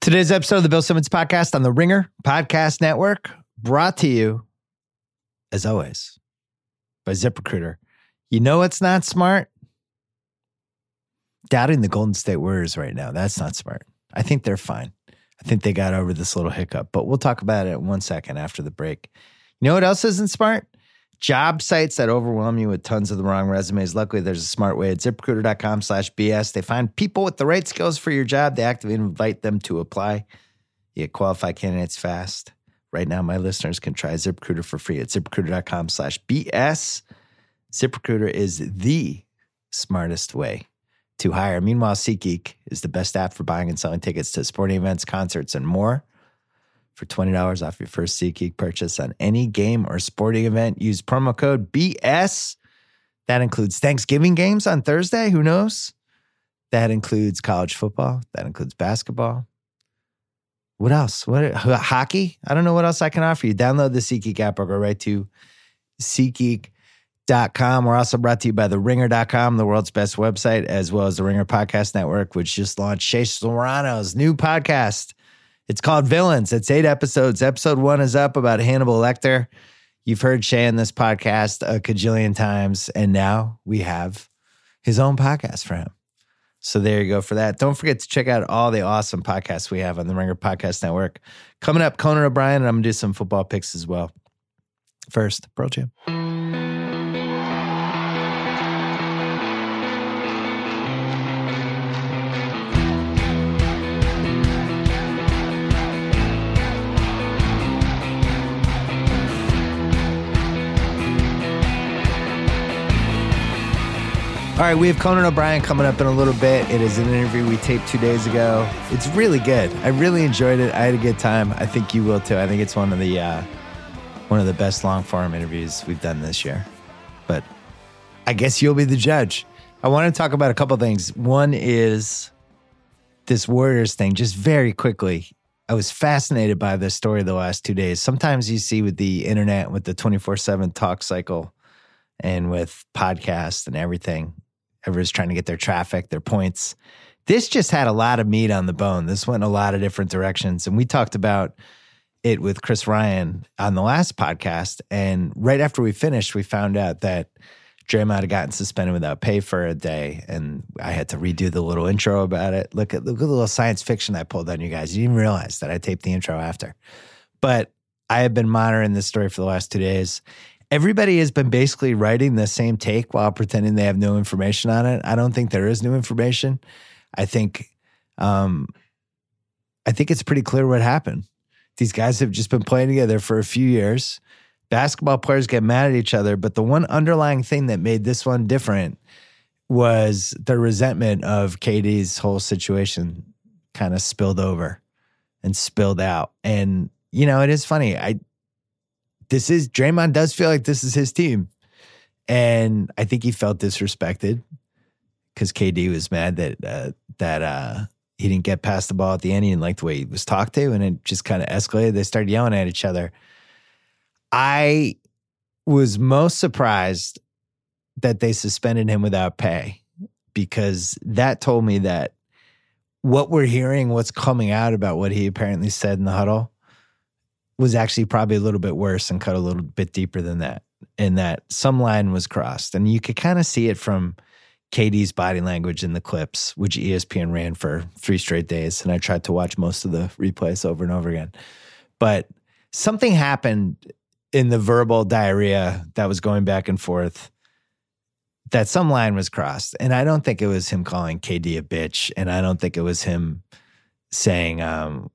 Today's episode of the Bill Simmons Podcast on the Ringer Podcast Network, brought to you, as always, by ZipRecruiter. You know what's not smart? Doubting the Golden State Warriors right now. That's not smart. I think they're fine. I think they got over this little hiccup, but we'll talk about it in one second after the break. You know what else isn't smart? Job sites that overwhelm you with tons of the wrong resumes. Luckily, there's a smart way at ziprecruiter.com slash BS. They find people with the right skills for your job. They actively invite them to apply. You get qualified candidates fast. Right now, my listeners can try ZipRecruiter for free at ziprecruiter.com slash BS. ZipRecruiter is the smartest way to hire. Meanwhile, SeatGeek is the best app for buying and selling tickets to sporting events, concerts, and more for $20 off your first SeatGeek purchase on any game or sporting event. Use promo code BS. That includes Thanksgiving games on Thursday. Who knows? That includes college football. That includes basketball. What else? What hockey? I don't know what else I can offer you. Download the SeatGeek app or go right to SeatGeek.com. We're also brought to you by the Ringer.com, the world's best website, as well as the Ringer Podcast Network, which just launched Shea Serrano's new podcast it's called Villains. It's eight episodes. Episode one is up about Hannibal Lecter. You've heard Shea in this podcast a cajillion times, and now we have his own podcast for him. So there you go for that. Don't forget to check out all the awesome podcasts we have on the Ringer Podcast Network. Coming up, Conan O'Brien, and I'm going to do some football picks as well. First, Pearl Jam. All right, we have Conan O'Brien coming up in a little bit. It is an interview we taped two days ago. It's really good. I really enjoyed it. I had a good time. I think you will too. I think it's one of the uh, one of the best long form interviews we've done this year. But I guess you'll be the judge. I want to talk about a couple things. One is this Warriors thing, just very quickly. I was fascinated by this story the last two days. Sometimes you see with the internet, with the 24 7 talk cycle, and with podcasts and everything, Everyone's trying to get their traffic, their points. This just had a lot of meat on the bone. This went in a lot of different directions. And we talked about it with Chris Ryan on the last podcast. And right after we finished, we found out that Draymond had gotten suspended without pay for a day. And I had to redo the little intro about it. Look at, look at the little science fiction I pulled on you guys. You didn't realize that I taped the intro after. But I have been monitoring this story for the last two days everybody has been basically writing the same take while pretending they have no information on it. I don't think there is new information. I think, um, I think it's pretty clear what happened. These guys have just been playing together for a few years. Basketball players get mad at each other, but the one underlying thing that made this one different was the resentment of KD's whole situation kind of spilled over and spilled out. And you know, it is funny. I this is Draymond does feel like this is his team. And I think he felt disrespected because KD was mad that uh, that uh, he didn't get past the ball at the end. He didn't like the way he was talked to, and it just kind of escalated. They started yelling at each other. I was most surprised that they suspended him without pay because that told me that what we're hearing, what's coming out about what he apparently said in the huddle, was actually probably a little bit worse and cut a little bit deeper than that. And that some line was crossed. And you could kind of see it from KD's body language in the clips, which ESPN ran for three straight days. And I tried to watch most of the replays over and over again. But something happened in the verbal diarrhea that was going back and forth that some line was crossed. And I don't think it was him calling KD a bitch. And I don't think it was him saying, um,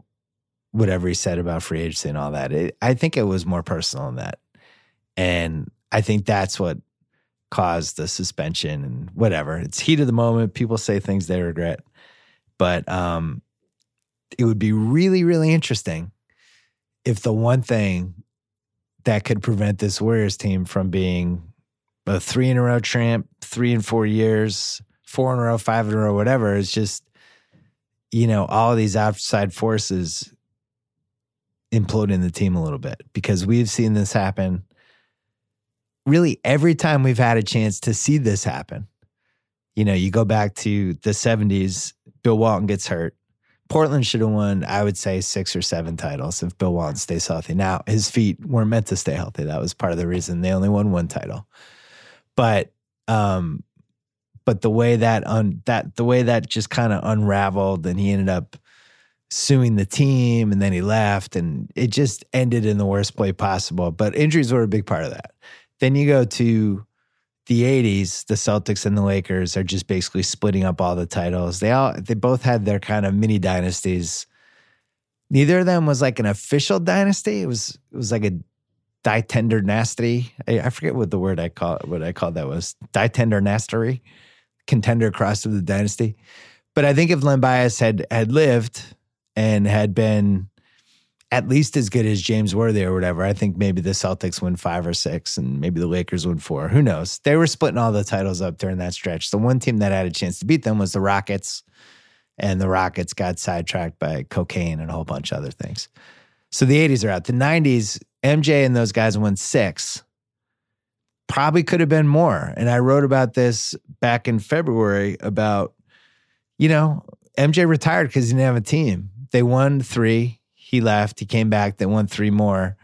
whatever he said about free agency and all that. It, I think it was more personal than that. And I think that's what caused the suspension and whatever. It's heat of the moment. People say things they regret. But um, it would be really, really interesting if the one thing that could prevent this Warriors team from being a three in a row tramp, three in four years, four in a row, five in a row, whatever, is just, you know, all these outside forces imploding the team a little bit because we've seen this happen really every time we've had a chance to see this happen. You know, you go back to the 70s, Bill Walton gets hurt. Portland should have won, I would say, six or seven titles if Bill Walton stays healthy. Now, his feet weren't meant to stay healthy. That was part of the reason they only won one title. But um, but the way that un, that the way that just kind of unraveled and he ended up suing the team and then he left and it just ended in the worst way possible. But injuries were a big part of that. Then you go to the 80s, the Celtics and the Lakers are just basically splitting up all the titles. They all they both had their kind of mini dynasties. Neither of them was like an official dynasty. It was it was like a ditender nasty. I, I forget what the word I call what I called that was. Ditender nastery, contender cross of the dynasty. But I think if Len Bias had had lived and had been at least as good as James Worthy or whatever. I think maybe the Celtics win five or six, and maybe the Lakers win four. Who knows? They were splitting all the titles up during that stretch. The one team that had a chance to beat them was the Rockets, and the Rockets got sidetracked by cocaine and a whole bunch of other things. So the 80s are out. The 90s, MJ and those guys won six. Probably could have been more. And I wrote about this back in February about, you know, MJ retired because he didn't have a team. They won three he left. He came back. They won three more.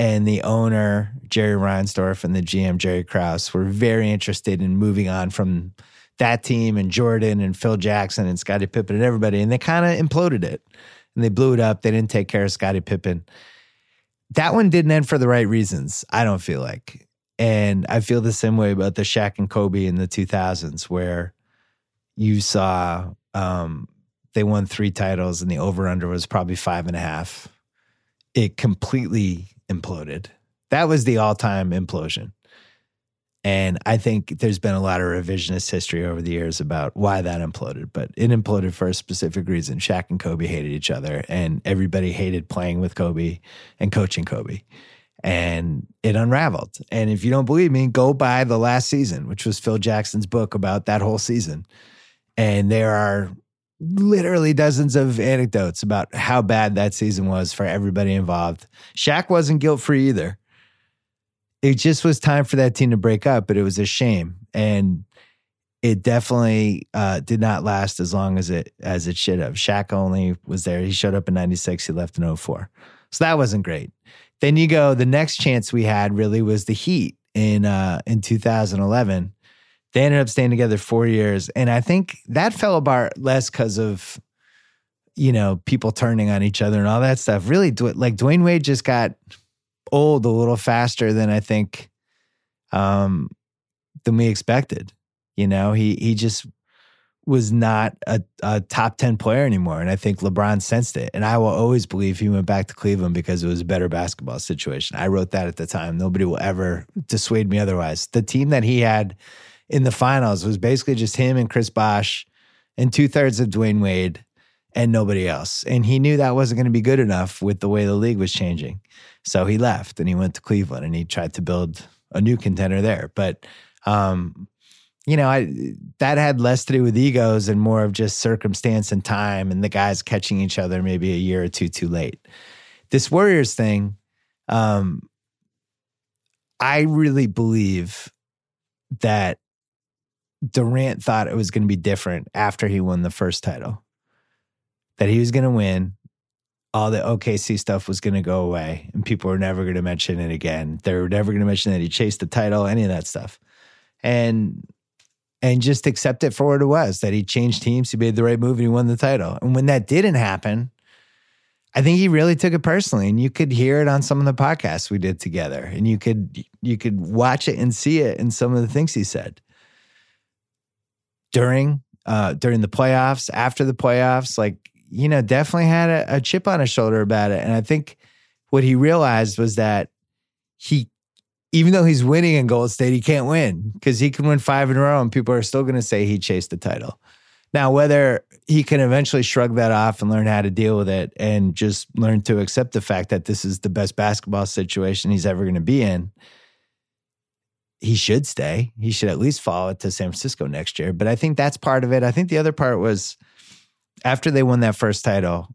And the owner, Jerry Reinsdorf, and the GM, Jerry Krause, were very interested in moving on from that team and Jordan and Phil Jackson and Scottie Pippen and everybody. And they kind of imploded it and they blew it up. They didn't take care of Scottie Pippen. That one didn't end for the right reasons, I don't feel like. And I feel the same way about the Shaq and Kobe in the 2000s, where you saw um, they won three titles and the over under was probably five and a half. It completely imploded. That was the all time implosion. And I think there's been a lot of revisionist history over the years about why that imploded, but it imploded for a specific reason. Shaq and Kobe hated each other, and everybody hated playing with Kobe and coaching Kobe. And it unraveled. And if you don't believe me, go buy the last season, which was Phil Jackson's book about that whole season. And there are literally dozens of anecdotes about how bad that season was for everybody involved. Shaq wasn't guilt free either. It just was time for that team to break up, but it was a shame. And it definitely uh, did not last as long as it as it should have. Shaq only was there. He showed up in 96, he left in 04. So that wasn't great. Then you go, the next chance we had really was the Heat in uh, in 2011 they ended up staying together four years. And I think that fell apart less because of, you know, people turning on each other and all that stuff. Really, like Dwyane Wade just got old a little faster than I think um, than we expected. You know, he he just was not a, a, top 10 player anymore. And I think LeBron sensed it. And I will always believe he went back to Cleveland because it was a better basketball situation. I wrote that at the time. Nobody will ever dissuade me otherwise. The team that he had in the finals was basically just him and Chris Bosh and two thirds of Dwyane Wade and nobody else. And he knew that wasn't going to be good enough with the way the league was changing. So he left and he went to Cleveland and he tried to build a new contender there. But, um, you know, I that had less to do with egos and more of just circumstance and time and the guys catching each other maybe a year or two too late. This Warriors thing, um, I really believe that Durant thought it was going to be different after he won the first title. That he was going to win, all the OKC stuff was going to go away, and people were never going to mention it again. They were never going to mention that he chased the title, any of that stuff, and and just accept it for what it was. That he changed teams, he made the right move, and he won the title. And when that didn't happen, I think he really took it personally, and you could hear it on some of the podcasts we did together, and you could you could watch it and see it in some of the things he said during uh, during the playoffs, after the playoffs, like you know, definitely had a, a chip on his shoulder about it. And I think what he realized was that he, even though he's winning in Golden State, he can't win because he can win five in a row, and people are still going to say he chased the title. Now, whether he can eventually shrug that off and learn how to deal with it and just learn to accept the fact that this is the best basketball situation he's ever going to be in he should stay. He should at least follow it to San Francisco next year. But I think that's part of it. I think the other part was after they won that first title,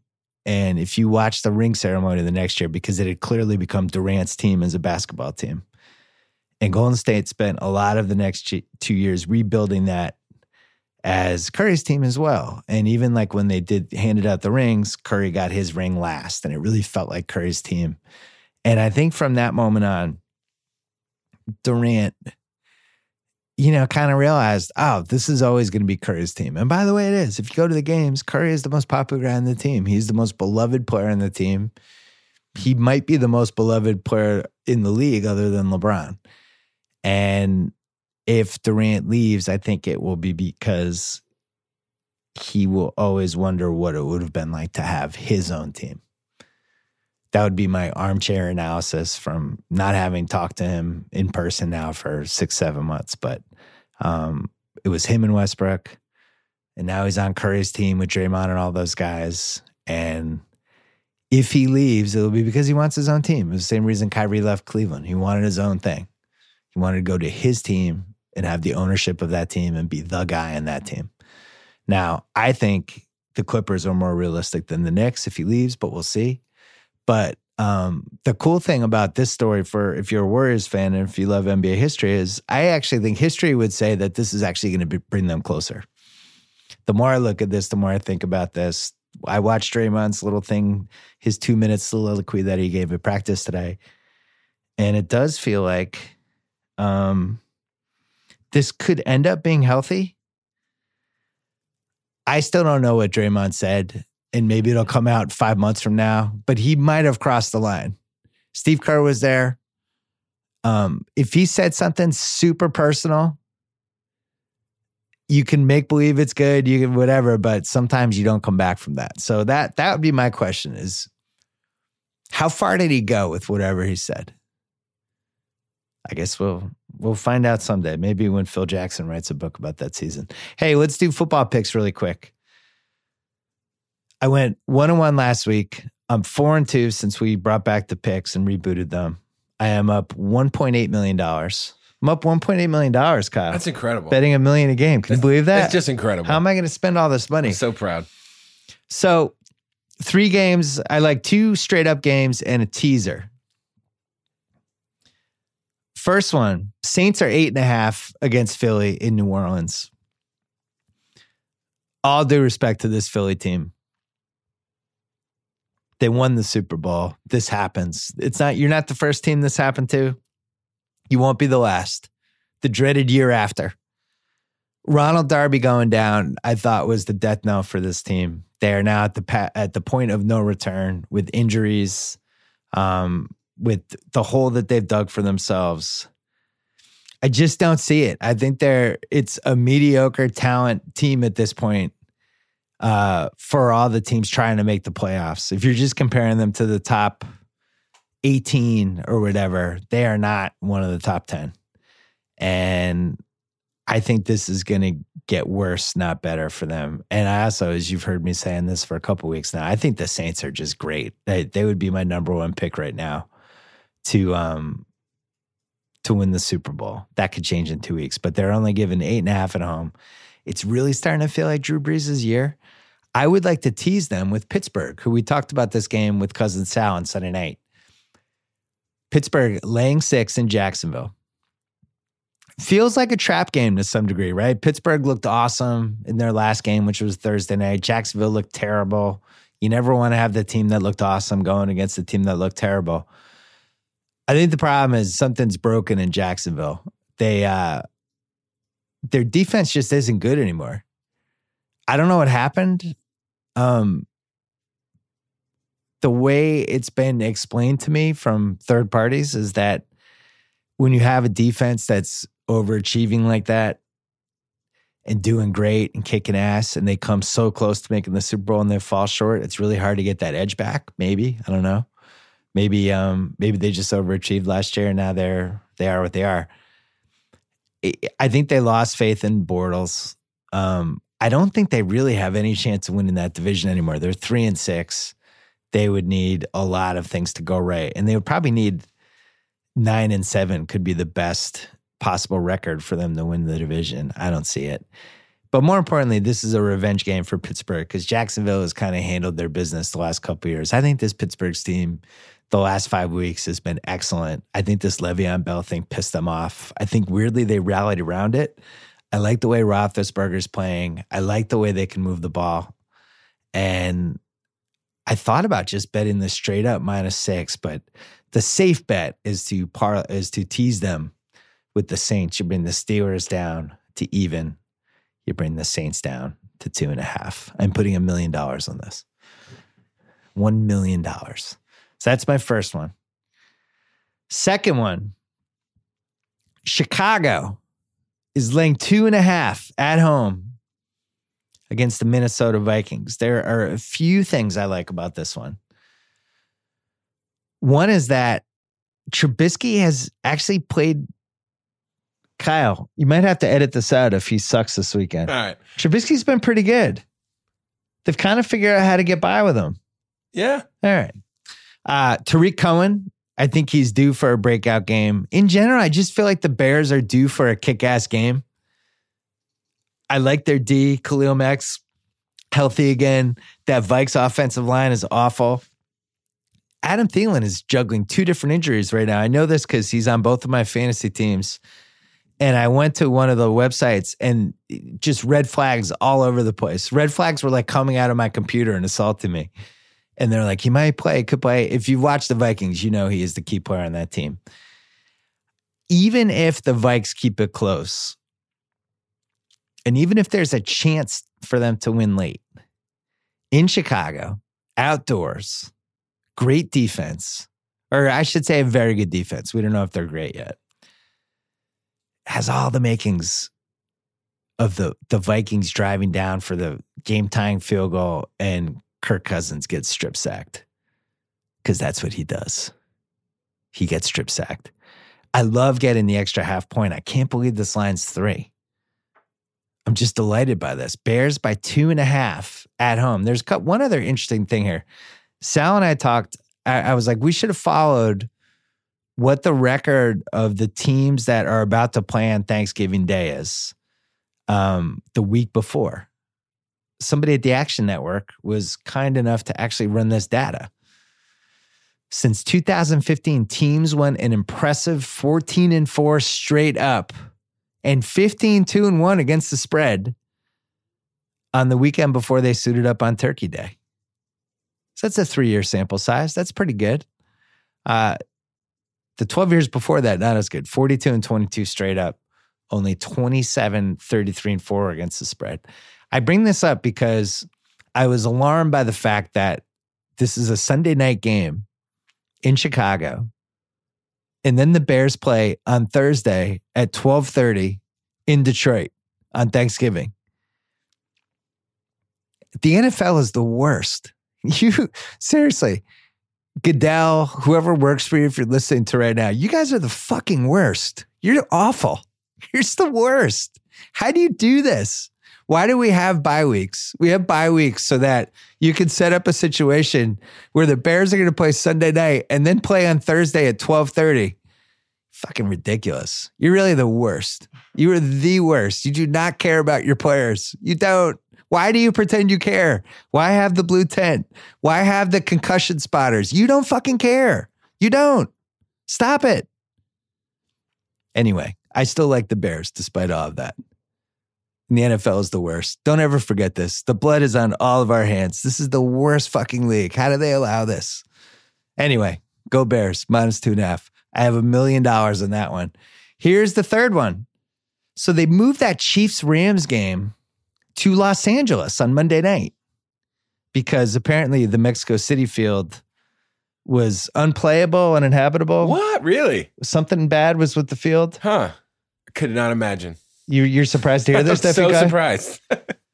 and if you watch the ring ceremony the next year, because it had clearly become Durant's team as a basketball team. And Golden State spent a lot of the next two years rebuilding that as Curry's team as well. And even like when they did handed out the rings, Curry got his ring last, and it really felt like Curry's team. And I think from that moment on, Durant, you know, kind of realized, oh, this is always going to be Curry's team. And by the way, it is. If you go to the games, Curry is the most popular guy on the team. He's the most beloved player on the team. He might be the most beloved player in the league other than LeBron. And if Durant leaves, I think it will be because he will always wonder what it would have been like to have his own team. That would be my armchair analysis from not having talked to him in person now for six, seven months. But um, it was him and Westbrook. And now he's on Curry's team with Draymond and all those guys. And if he leaves, it'll be because he wants his own team. It's the same reason Kyrie left Cleveland. He wanted his own thing. He wanted to go to his team and have the ownership of that team and be the guy in that team. Now, I think the Clippers are more realistic than the Knicks if he leaves, but we'll see. But um, the cool thing about this story for if you're a Warriors fan and if you love NBA history is I actually think history would say that this is actually going to bring them closer. The more I look at this, the more I think about this. I watched Draymond's little thing, his two minute soliloquy that he gave at practice today. And it does feel like um, this could end up being healthy. I still don't know what Draymond said, and maybe it'll come out five months from now, but he might have crossed the line. Steve Kerr was there. Um, if he said something super personal, you can make believe it's good, you can whatever, but sometimes you don't come back from that. So that that would be my question is how far did he go with whatever he said? I guess we'll we'll find out someday. Maybe when Phil Jackson writes a book about that season. Hey, let's do football picks really quick. I went one and one last week. I'm four and two since we brought back the picks and rebooted them. I am up $1.8 million. I'm up $1.8 million, Kyle. That's incredible. Betting a million a game. Can you believe that? It's just incredible. How am I going to spend all this money? I'm so proud. So, three games. I like two straight up games and a teaser. First one Saints are eight and a half against Philly in New Orleans. All due respect to this Philly team. They won the Super Bowl. This happens. It's not, you're not the first team this happened to. You won't be the last. The dreaded year after. Ronald Darby going down, I thought was the death knell for this team. They are now at the at the point of no return with injuries. Um, with the hole that they've dug for themselves. I just don't see it. I think they're it's a mediocre talent team at this point uh, for all the teams trying to make the playoffs. If you're just comparing them to the top 18 or whatever, they are not one of the top 10. And I think this is going to get worse, not better for them. And I also, as you've heard me saying this for a couple weeks now, I think the Saints are just great. They, they would be my number one pick right now to um to win the Super Bowl. That could change in two weeks, but they're only given eight and a half at home. It's really starting to feel like Drew Brees' year. I would like to tease them with Pittsburgh, who we talked about this game with cousin Sal on Sunday night. Pittsburgh laying six in Jacksonville. Feels like a trap game to some degree, right? Pittsburgh looked awesome in their last game, which was Thursday night. Jacksonville looked terrible. You never want to have the team that looked awesome going against the team that looked terrible. I think the problem is something's broken in Jacksonville. They uh their defense just isn't good anymore. I don't know what happened. Um the way it's been explained to me from third parties is that when you have a defense that's overachieving like that and doing great and kicking ass and they come so close to making the Super Bowl and they fall short, it's really hard to get that edge back, maybe. I don't know. Maybe um maybe they just overachieved last year and now they're they are what they are. I think they lost faith in Bortles. Um, I don't think they really have any chance of winning that division anymore. They're three and six. They would need a lot of things to go right, and they would probably need nine and seven. Could be the best possible record for them to win the division. I don't see it. But more importantly, this is a revenge game for Pittsburgh because Jacksonville has kind of handled their business the last couple years. I think this Pittsburgh's team the last five weeks has been excellent. I think this Le'Veon Bell thing pissed them off. I think weirdly they rallied around it. I like the way Roethlisberger's playing. I like the way they can move the ball. And I thought about just betting the straight up minus six, but the safe bet is to par is to tease them with the Saints. You bring the Steelers down to even. You bring the Saints down to two and a half. I'm putting a million dollars on this. One million dollars. So that's my first one. Second one, Chicago is laying two and a half at home against the Minnesota Vikings. There are a few things I like about this one. One is that Trubisky has actually played. Kyle, you might have to edit this out if he sucks this weekend. All right. Trubisky's been pretty good. They've kind of figured out how to get by with him. Yeah. All right. Uh, Tarik Cohen, I think he's due for a breakout game. In general, I just feel like the Bears are due for a kick ass game. I like their D, Khalil Mack's healthy again. That Vikes offensive line is awful. Adam Thielen is juggling two different injuries right now. I know this because he's on both of my fantasy teams. And I went to one of the websites and just red flags all over the place. Red flags were like coming out of my computer and assaulting me. And they're like, he might play, could play. If you watch the Vikings, you know he is the key player on that team. Even if the Vikes keep it close, and even if there's a chance for them to win late in Chicago, outdoors, great defense, or I should say a very good defense. We don't know if they're great yet. Has all the makings of the the Vikings driving down for the game tying field goal and Kirk Cousins gets strip sacked. Cuz that's what he does. He gets strip sacked. I love getting the extra half point. I can't believe this line's 3. I'm just delighted by this. Bears by two and a half at home. There's one other interesting thing here. Sal and I talked. I, I was like, we should have followed what the record of the teams that are about to play on Thanksgiving Day is um, the week before. Somebody at the Action Network was kind enough to actually run this data. Since 2015, teams went an impressive 14 and 4 straight up and 15 2 and 1 against the spread on the weekend before they suited up on Turkey Day. So that's a three year sample size. That's pretty good. Uh, the 12 years before that, not as good. 42 and 22 straight up, only 27, 33 and 4 against the spread. I bring this up because I was alarmed by the fact that this is a Sunday night game in Chicago and then the Bears play on Thursday at 12:30 in Detroit on Thanksgiving. The NFL is the worst. You seriously, Goodell, whoever works for you, if you're listening to right now, you guys are the fucking worst. You're awful. You're the worst. How do you do this? Why do we have bye weeks? We have bye weeks so that you can set up a situation where the Bears are going to play Sunday night and then play on Thursday at 12:30 fucking ridiculous. You're really the worst. You are the worst. You do not care about your players. You don't. Why do you pretend you care? Why have the blue tent? Why have the concussion spotters? You don't fucking care. You don't. Stop it. Anyway, I still like the Bears despite all of that. And the NFL is the worst. Don't ever forget this. The blood is on all of our hands. This is the worst fucking league. How do they allow this? Anyway, go Bears, minus two and a half. I have a million dollars on that one. Here's the third one. So they moved that Chiefs Rams game to Los Angeles on Monday night because apparently the Mexico City field was unplayable, uninhabitable. What? Really? Something bad was with the field. Huh. Could not imagine. You, you're surprised to hear this, I'm so surprised.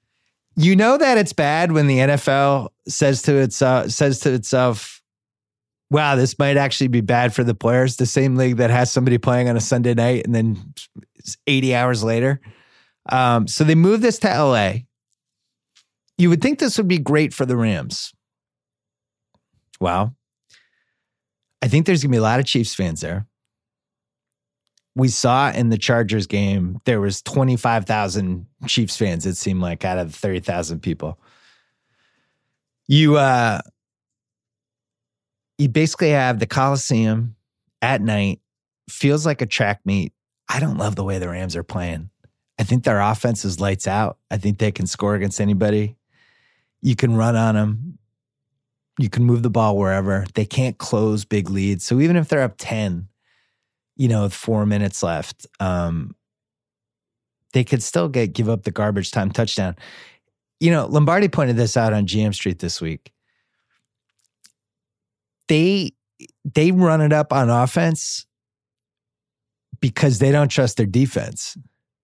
you know that it's bad when the NFL says to itself, says to itself, wow, this might actually be bad for the players. The same league that has somebody playing on a Sunday night and then 80 hours later. Um, so they moved this to LA. You would think this would be great for the Rams. Wow. I think there's going to be a lot of Chiefs fans there. We saw in the Chargers game, there was 25,000 Chiefs fans, it seemed like, out of 30,000 people. You, uh, you basically have the Coliseum at night, feels like a track meet. I don't love the way the Rams are playing. I think their offense is lights out. I think they can score against anybody. You can run on them. You can move the ball wherever. They can't close big leads. So even if they're up 10, you know, four minutes left, um, they could still get give up the garbage time touchdown. You know, Lombardi pointed this out on GM Street this week. They they run it up on offense because they don't trust their defense.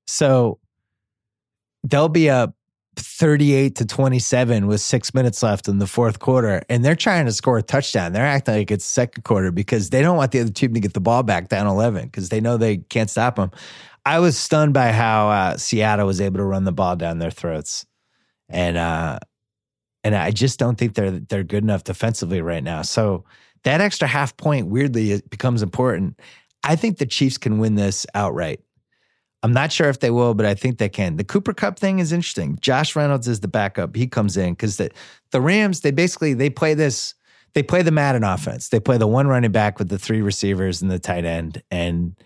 So they'll be up 38 to 27 with six minutes left in the fourth quarter, and they're trying to score a touchdown. They're acting like it's second quarter because they don't want the other team to get the ball back down 11 because they know they can't stop them. I was stunned by how uh, Seattle was able to run the ball down their throats, and uh, and I just don't think they're they're good enough defensively right now. So that extra half point weirdly becomes important. I think the Chiefs can win this outright. I'm not sure if they will, but I think they can. The Cooper Kupp thing is interesting. Josh Reynolds is the backup. He comes in because the the Rams they basically they play this they play the Madden offense. They play the one running back with the three receivers and the tight end, and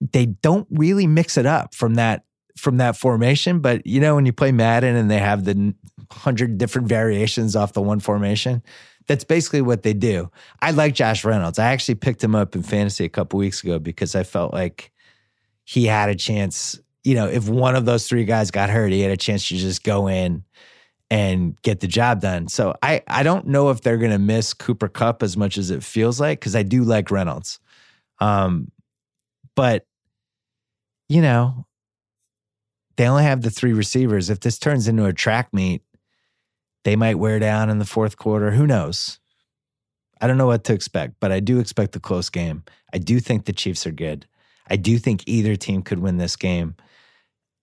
they don't really mix it up from that from that formation. But you know when you play Madden and they have the hundred different variations off the one formation, that's basically what they do. I like Josh Reynolds. I actually picked him up in fantasy a couple weeks ago because I felt like he had a chance. You know, if one of those three guys got hurt, he had a chance to just go in and get the job done. So I I don't know if they're going to miss Cooper Kupp as much as it feels like because I do like Reynolds, um, but you know they only have the three receivers. If this turns into a track meet, they might wear down in the fourth quarter. Who knows? I don't know what to expect, but I do expect a close game. I do think the Chiefs are good. I do think either team could win this game.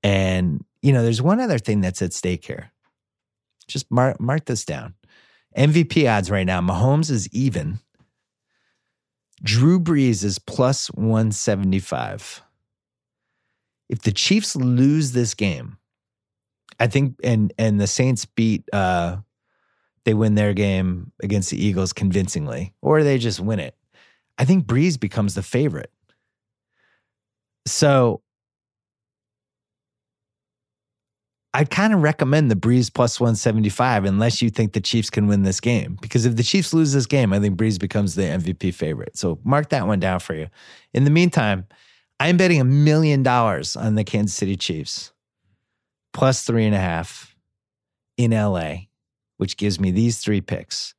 And, you know, there's one other thing that's at stake here. Just mark, mark this down. MVP odds right now Mahomes is even, Drew Brees is plus 175. If the Chiefs lose this game, I think and and the Saints beat uh they win their game against the Eagles convincingly, or they just win it. I think Brees becomes the favorite. So I'd kind of recommend the Brees plus 175 unless you think the Chiefs can win this game. Because if the Chiefs lose this game, I think Brees becomes the MVP favorite. So mark that one down for you. In the meantime, I'm betting a million dollars on the Kansas City Chiefs plus three and a half in LA, which gives me these three picks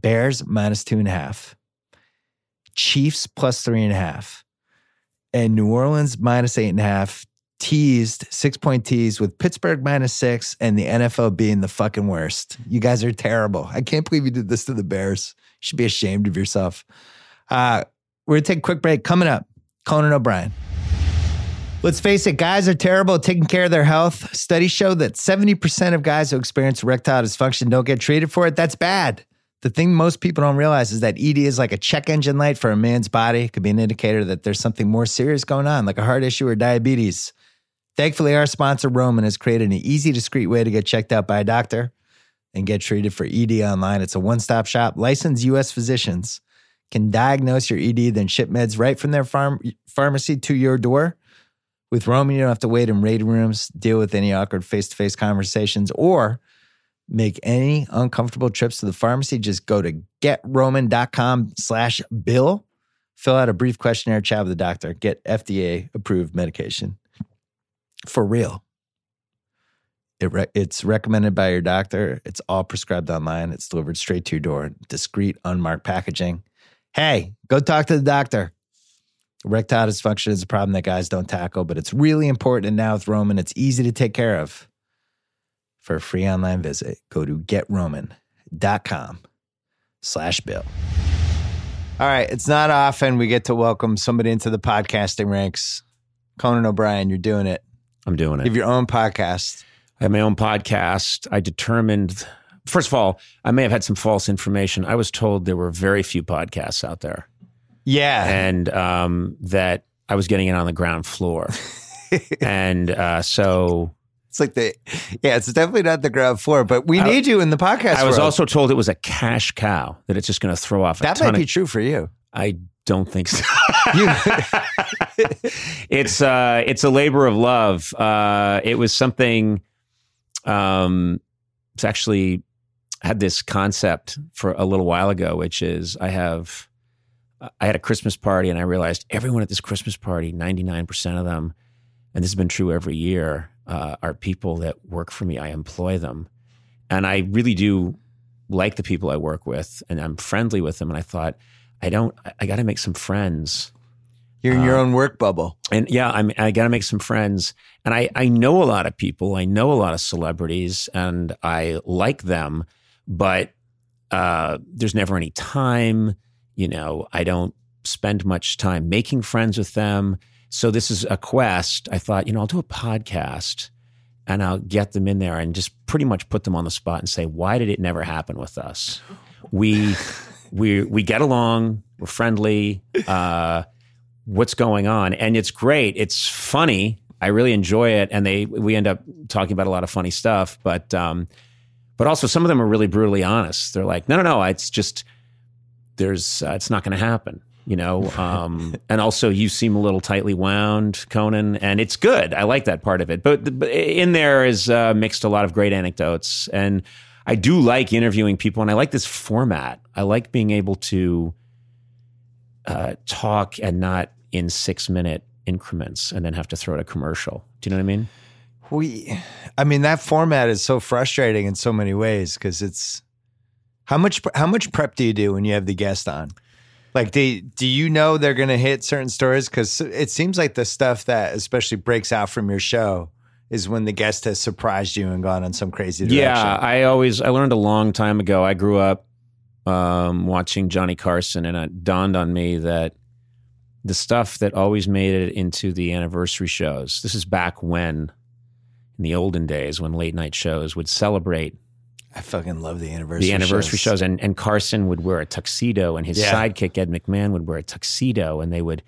Bears minus two and a half, Chiefs plus three and a half, and New Orleans minus eight and a half, teased, six point tease with Pittsburgh minus six and the NFL being the fucking worst. You guys are terrible. I can't believe you did this to the Bears. You should be ashamed of yourself. Uh, we're to take a quick break. Coming up, Conan O'Brien. Let's face it, guys are terrible at taking care of their health. Studies show that 70% of guys who experience erectile dysfunction don't get treated for it. That's bad. The thing most people don't realize is that ED is like a check engine light for a man's body. It could be an indicator that there's something more serious going on, like a heart issue or diabetes. Thankfully, our sponsor, Roman, has created an easy, discreet way to get checked out by a doctor and get treated for ED online. It's a one stop shop. Licensed U.S. physicians can diagnose your ED, then ship meds right from their farm- pharmacy to your door. With Roman, you don't have to wait in waiting rooms, deal with any awkward face to face conversations, or make any uncomfortable trips to the pharmacy. Just go to getroman.com slash bill, fill out a brief questionnaire, chat with the doctor, get FDA approved medication. For real. It re- it's recommended by your doctor. It's all prescribed online. It's delivered straight to your door, discreet, unmarked packaging. Hey, go talk to the doctor. Erectile dysfunction is a problem that guys don't tackle, but it's really important. And now with Roman, it's easy to take care of. For a free online visit, go to getroman.com slash bill. All right. It's not often we get to welcome somebody into the podcasting ranks. Conan O'Brien, you're doing it. I'm doing it. You have your own podcast. I have my own podcast. I determined, first of all, I may have had some false information. I was told there were very few podcasts out there Yeah. and um, that I was getting it on the ground floor. and uh, so It's like the, yeah, it's definitely not the ground floor, but we need you in the podcast. I was world. also told it was a cash cow, that it's just going to throw off a that might be of. true for you. I don't think so. It's uh, it's a labor of love. Uh, it was something. Um, it's actually had this concept for a little while ago, which is I have I had a Christmas party and I realized everyone at this Christmas party, ninety nine percent of them, and this has been true every year, uh, are people that work for me. I employ them, and I really do like the people I work with, and I'm friendly with them. And I thought, I don't, I, got to make some friends You're in your own work bubble. and yeah, I'm, I got to make some friends. And I, I know a lot of people. I know a lot of celebrities, and I like them, but uh, there's never any time. You know, I don't spend much time making friends with them. So this is a quest. I thought, you know, I'll do a podcast and I'll get them in there and just pretty much put them on the spot and say, why did it never happen with us? We we we get along, we're friendly. Uh, what's going on? And it's great. It's funny. I really enjoy it, and they we end up talking about a lot of funny stuff. But um, but also some of them are really brutally honest. They're like, no, no, no. It's just there's uh, it's not going to happen. You know, um, and also you seem a little tightly wound, Conan, and it's good. I like that part of it. But, but in there is uh, mixed a lot of great anecdotes, and I do like interviewing people, and I like this format. I like being able to uh, talk and not in six minute increments, and then have to throw it a commercial. Do you know what I mean? We, I mean, that format is so frustrating in so many ways because it's how much how much prep do you do when you have the guest on? Like, do do you know they're going to hit certain stories? Because it seems like the stuff that especially breaks out from your show is when the guest has surprised you and gone on some crazy direction. Yeah, I always I learned a long time ago. I grew up um, watching Johnny Carson, and it dawned on me that the stuff that always made it into the anniversary shows. This is back when, in the olden days, when late night shows would celebrate I fucking love the anniversary. the anniversary shows, and, and Carson would wear a tuxedo, and his Yeah. sidekick Ed McMahon would wear a tuxedo, and they would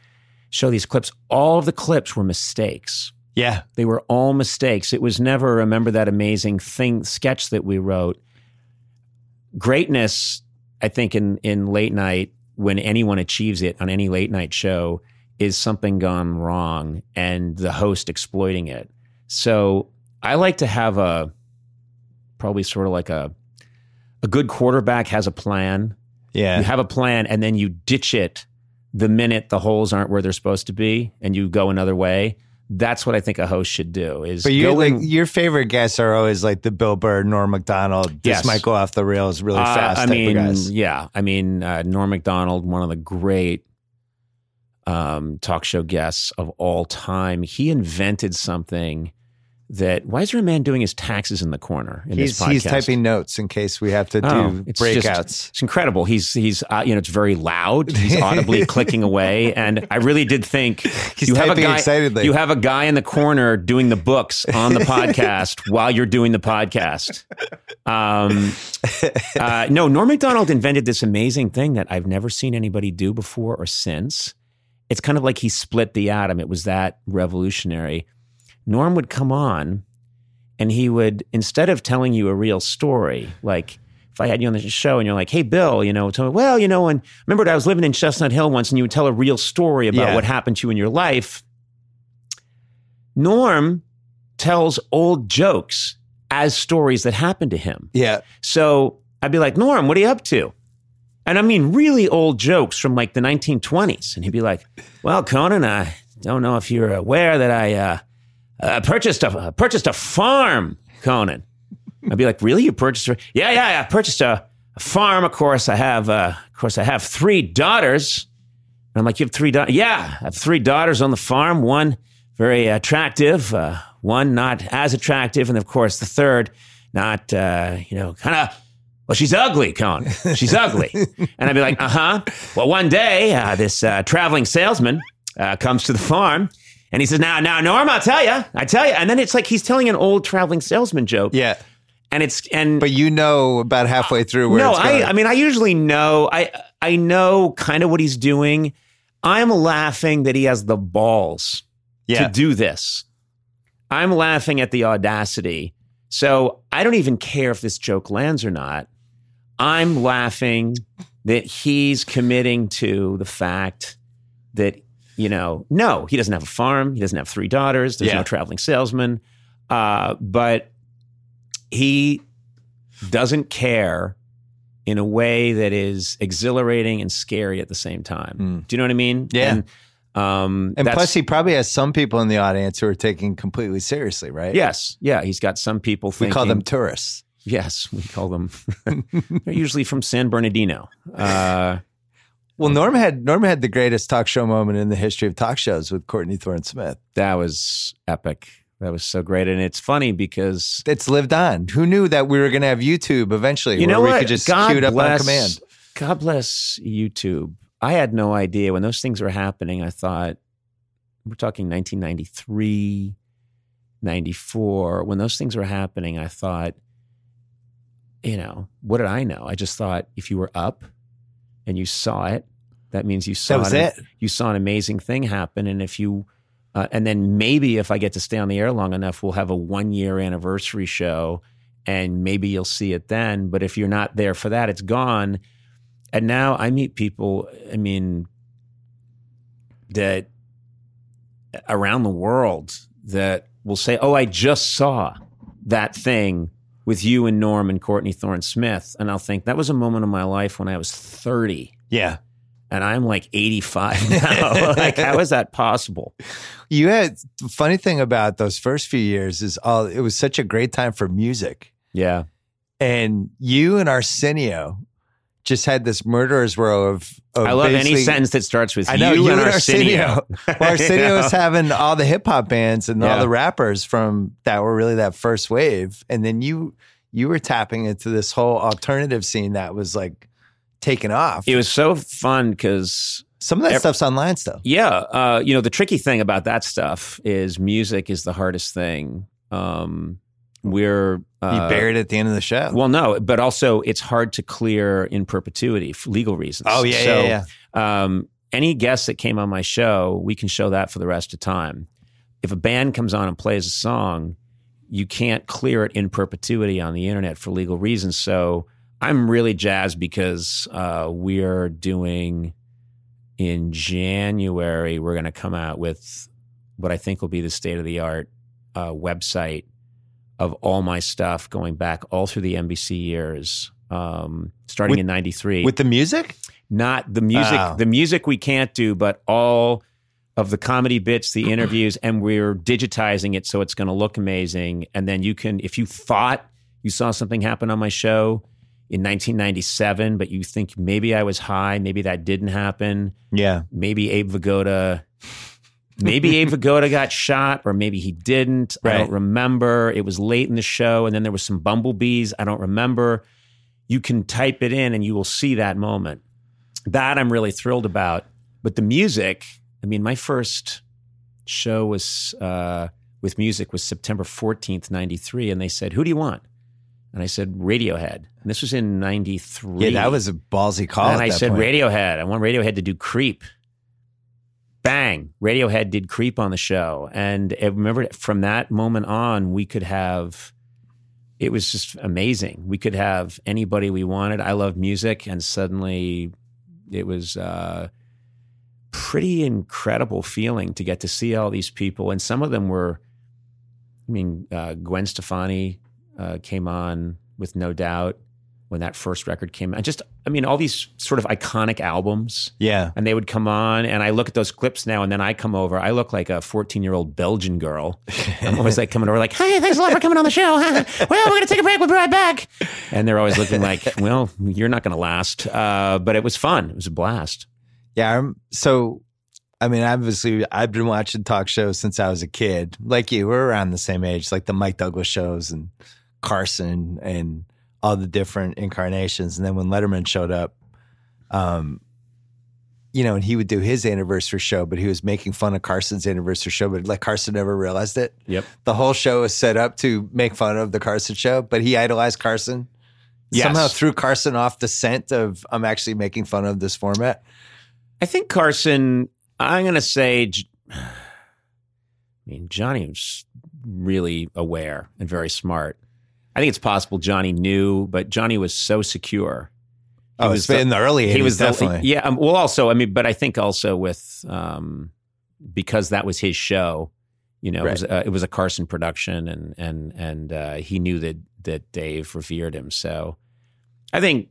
show these clips. All of the clips were mistakes. Yeah, They were all mistakes. It was never remember that amazing thing sketch that we wrote. Greatness, I think, in in late night when anyone achieves it on any late night show is something gone wrong and the host exploiting it. So I like to have a probably sort of like a a good quarterback has a plan yeah. you have a plan and then you ditch it the minute the holes aren't where they're supposed to be and you go another way that's what i think a host should do is But you like your favorite guests are always like the Bill Burr, Norm Macdonald. This Yes. might go off the rails really Uh, fast. i mean yeah i mean uh, norm macdonald one of the great um, talk show guests of all time he invented something that why is there a man doing his taxes in the corner in he's this podcast he's typing notes in case we have to do Oh, it's just- breakouts. It's incredible. He's he's uh, you know it's very loud. He's audibly clicking away, and I really did think He's you have a guy. excitedly. You have a guy in the corner doing the books on the podcast while you're doing the podcast. Um, uh, no, Norm Macdonald invented this amazing thing that I've never seen anybody do before or since. It's kind of like he split the atom. It was that revolutionary. Norm would come on and he would, instead of telling you a real story, like if I had you on the show and you're like, hey, Bill, you know, tell me, well, you know, and remember I was living in Chestnut Hill once and you would tell a real story about Yeah. what happened to you in your life. Norm tells old jokes as stories that happened to him. yeah, So I'd be like, Norm, what are you up to? And I mean, really old jokes from like the 1920s. And he'd be like, Well, Conan, I don't know if you're aware that I uh, uh, purchased a uh, purchased a farm, Conan. I'd be like, Really? You purchased? A, yeah, yeah, yeah. I purchased a, a farm. Of course, I have. Uh, of course, I have three daughters. And I'm like, You have three daughters? Yeah, I have three daughters on the farm. One very attractive. Uh, one not as attractive, and of course, the third not. Uh, you know, kind of. Well, she's ugly, Conan. She's ugly. And I'd be like, uh huh. Well, one day, uh, this uh, traveling salesman uh, comes to the farm and he says, Now, now, Norm, I'll tell you, I tell you. And then it's like he's telling an old traveling salesman joke. yeah. And it's, and But you know about halfway through where no. I, I mean, I usually know, I, I know kind of what he's doing. I'm laughing that he has the balls yeah, to do this. I'm laughing at the audacity. So I don't even care if this joke lands or not. I'm laughing that he's committing to the fact that you know, no, he doesn't have a farm. He doesn't have three daughters. There's Yeah. no traveling salesman. Uh, but he doesn't care in a way that is exhilarating and scary at the same time. Mm. Do you know what I mean? Yeah. And, um, And plus, he probably has some people in the audience who are taking completely seriously, right? yes, yeah, he's got some people We call them tourists. Yes, we call them. they're usually from San Bernardino. Uh, Well, Norm had Norm had the greatest talk show moment in the history of talk shows with Courtney Thorne Smith. that was epic. That was so great, and it's funny because It's lived on. Who knew that we were going to have YouTube eventually? you where know we what? could just God queue it up bless, on command. God bless YouTube. I had no idea when those things were happening. I thought we're talking 1993, 94. When those things were happening, I thought, you know, what did I know? I just thought if you were up and you saw it, that means you saw That was an- it. You saw an amazing thing happen, and if you, uh, and then maybe if I get to stay on the air long enough, we'll have a one year anniversary show, and maybe you'll see it then. But if you're not there for that, it's gone. And now I meet people. I mean, that around the world that will say, "Oh, I just saw that thing with you and Norm and Courtney Thorne Smith," and I'll think that was a moment of my life when I was 30 Yeah. and I'm like 85 now. like, how is that possible? You had the funny thing about those first few years is all it was such a great time for music. Yeah. And you and Arsenio just had this murderer's row of, of I love any sentence that starts with I know you, you, and and Arsenio. Arsenio. Well, having all the hip hop bands and all the rappers from that were really that first wave, and then you you were tapping into this whole alternative scene that was like taken off. It was so fun because Some of that ev- stuff's online stuff. Yeah, uh, you know the tricky thing about that stuff is music is the hardest thing. Um, we're uh, buried it at the end of the show. well, no, but also it's hard to clear in perpetuity for legal reasons. oh yeah, So, yeah, yeah. Um, any guest that came on my show, we can show that for the rest of time. If a band comes on and plays a song, you can't clear it in perpetuity on the internet for legal reasons. So I'm really jazzed because uh, we're doing in January, we're going to come out with what I think will be the state of the art uh, website of all my stuff going back all through the NBC years, um, starting With- in '93 With the music, not the music Oh. the music we can't do but all of the comedy bits the interviews and we're digitizing it so it's going to look amazing and then you can if you thought you saw something happen on my show in 1997 but you think maybe i was high maybe that didn't happen yeah. maybe abe vigoda maybe abe vigoda got shot or maybe he didn't. I don't remember. It was late in the show and then there was some bumblebees. I don't remember. You can type it in and you will see that moment. That i'm really thrilled about. But the music i mean my first show was uh, with music was september 14th 93 and they said who do you want? And i said radiohead. And this was in 93 Yeah, that was a ballsy call. and I said point. Radiohead. I want Radiohead to do Creep. Bang! Radiohead did Creep on the show, and I remember from that moment on, we could have. It was just amazing. We could have anybody we wanted. I love music, and suddenly, it was a pretty incredible feeling to get to see all these people, and some of them were. I mean, uh, Gwen Stefani uh, came on with No Doubt when that first record came out. Just, I mean, all these sort of iconic albums, Yeah. and they would come on, and I look at those clips now, and then I come over. I look like a 14 year old Belgian girl. I'm always like coming over, like, "Hey, thanks a lot for coming on the show. well, we're going to take a break. We'll be right back." And they're always looking like, "Well, you're not going to last." Uh, but it was fun. It was a blast. Yeah. I'm, so, I mean, obviously, I've been watching talk shows since I was a kid. Like you, we're around the same age, like the Mike Douglas shows and Carson and all the different incarnations. And then when Letterman showed up, um, you know, and he would do his anniversary show, but he was making fun of Carson's anniversary show, but like Carson never realized it. Yep. The whole show was set up to make fun of the Carson show, but he idolized Carson. Yes. Somehow threw Carson off the scent of I'm actually making fun of this format. I think Carson. I'm going to say. I mean, Johnny was really aware and very smart. I think it's possible Johnny knew, but Johnny was so secure. He Oh, was the- in the early 80s, he was the- definitely. yeah. Um, well, also, I mean, but I think also with um, because that was his show. You know, it was uh, it was a Carson production, and and and uh, he knew that that Dave revered him. So I think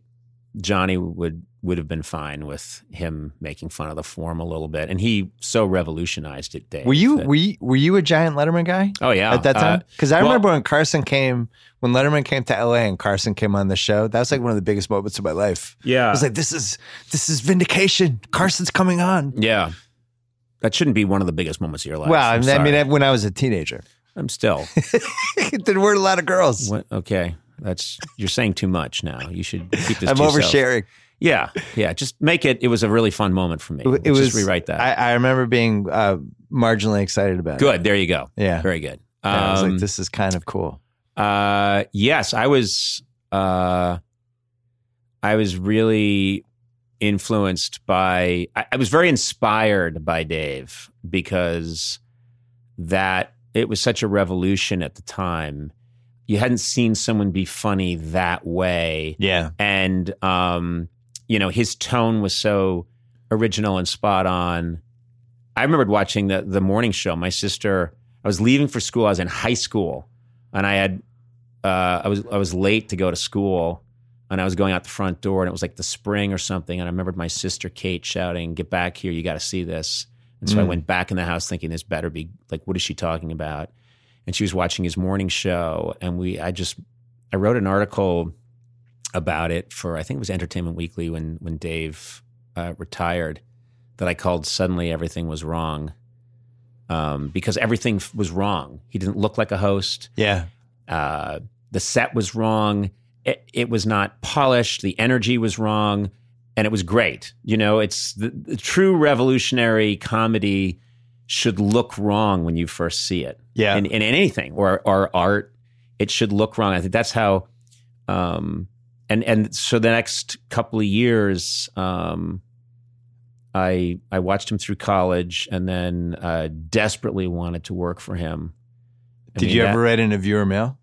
Johnny would would have been fine with him making fun of the form a little bit, and he so revolutionized it. Dave. Were you that- were you, were you a giant Letterman guy oh yeah, at that Uh, time? Because I well- remember when Carson came, when Letterman came to LA and Carson came on the show. That was like one of the biggest moments of my life. yeah, I was like, this is this is vindication. Carson's coming on. yeah. That shouldn't be one of the biggest moments of your life. Well, I mean, sorry. I mean, when I was a teenager, I'm still. there weren't a lot of girls. What, okay, that's you're saying too much now. You should keep this. I'm to yourself. Yeah, yeah. Just make it. It was a really fun moment for me. It, Let's was. just rewrite that. I, I remember being uh, marginally excited about it. Good. There you go. Yeah. Very good. Yeah, I was Um, like, this is kind of cool. Uh, yes, I was. Uh, I was really influenced by. I, I was very inspired by Dave because that it was such a revolution at the time. You hadn't seen someone be funny that way, Yeah. and um, you know his tone was so original and spot on. I remembered watching the the morning show. My sister, I was leaving for school. I was in high school, and I had uh, I was I was late to go to school, and I was going out the front door, and it was like the spring or something. And I remembered my sister Kate shouting, "Get back here! You got to see this!" And so I Mm. went back in the house thinking this better be like, what is she talking about? And she was watching his morning show, and we I just I wrote an article about it for I think it was Entertainment Weekly when when Dave uh, retired that I called suddenly everything was wrong um, because everything f- was wrong. He didn't look like a host. Yeah. Uh, the set was wrong. It, it was not polished. The energy was wrong, and it was great. You know, it's the, the true revolutionary comedy should look wrong when you first see it Yeah. in, in anything or or art, it should look wrong. I think that's how. Um, and and so the next couple of years, um, I I watched him through college, and then uh, desperately wanted to work for him. I Did mean, you that- ever write in a viewer mail?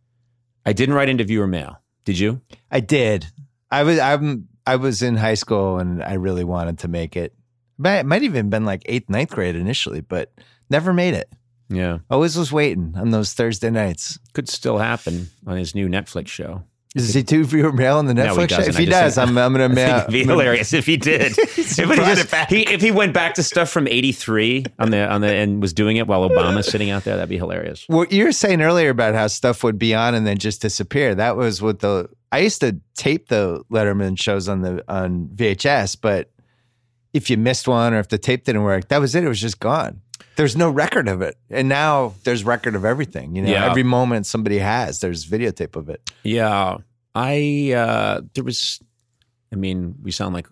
I didn't write into viewer mail. Did you? I did. I was I'm I was in high school and I really wanted to make it. But it might even been like eighth, ninth grade initially, but never made it. Yeah, Always was waiting on those Thursday nights. could still happen on his new Netflix show. Does he do viewer mail on the Netflix? No, he show? If I he does, I'm I'm gonna mail. it'd be hilarious if he did. if, he just- he, if he went back to stuff from '83 on the on the and was doing it while Obama's sitting out there, that'd be hilarious. What you were saying earlier about how stuff would be on and then just disappear. That was what the I used to tape the Letterman shows on the on VHS, but if you missed one or if the tape didn't work, that was it. It was just gone. There's no record of it, and now there's record of everything. You know, Yeah. every moment somebody has, there's videotape of it. Yeah, I uh there was. I mean, we sound like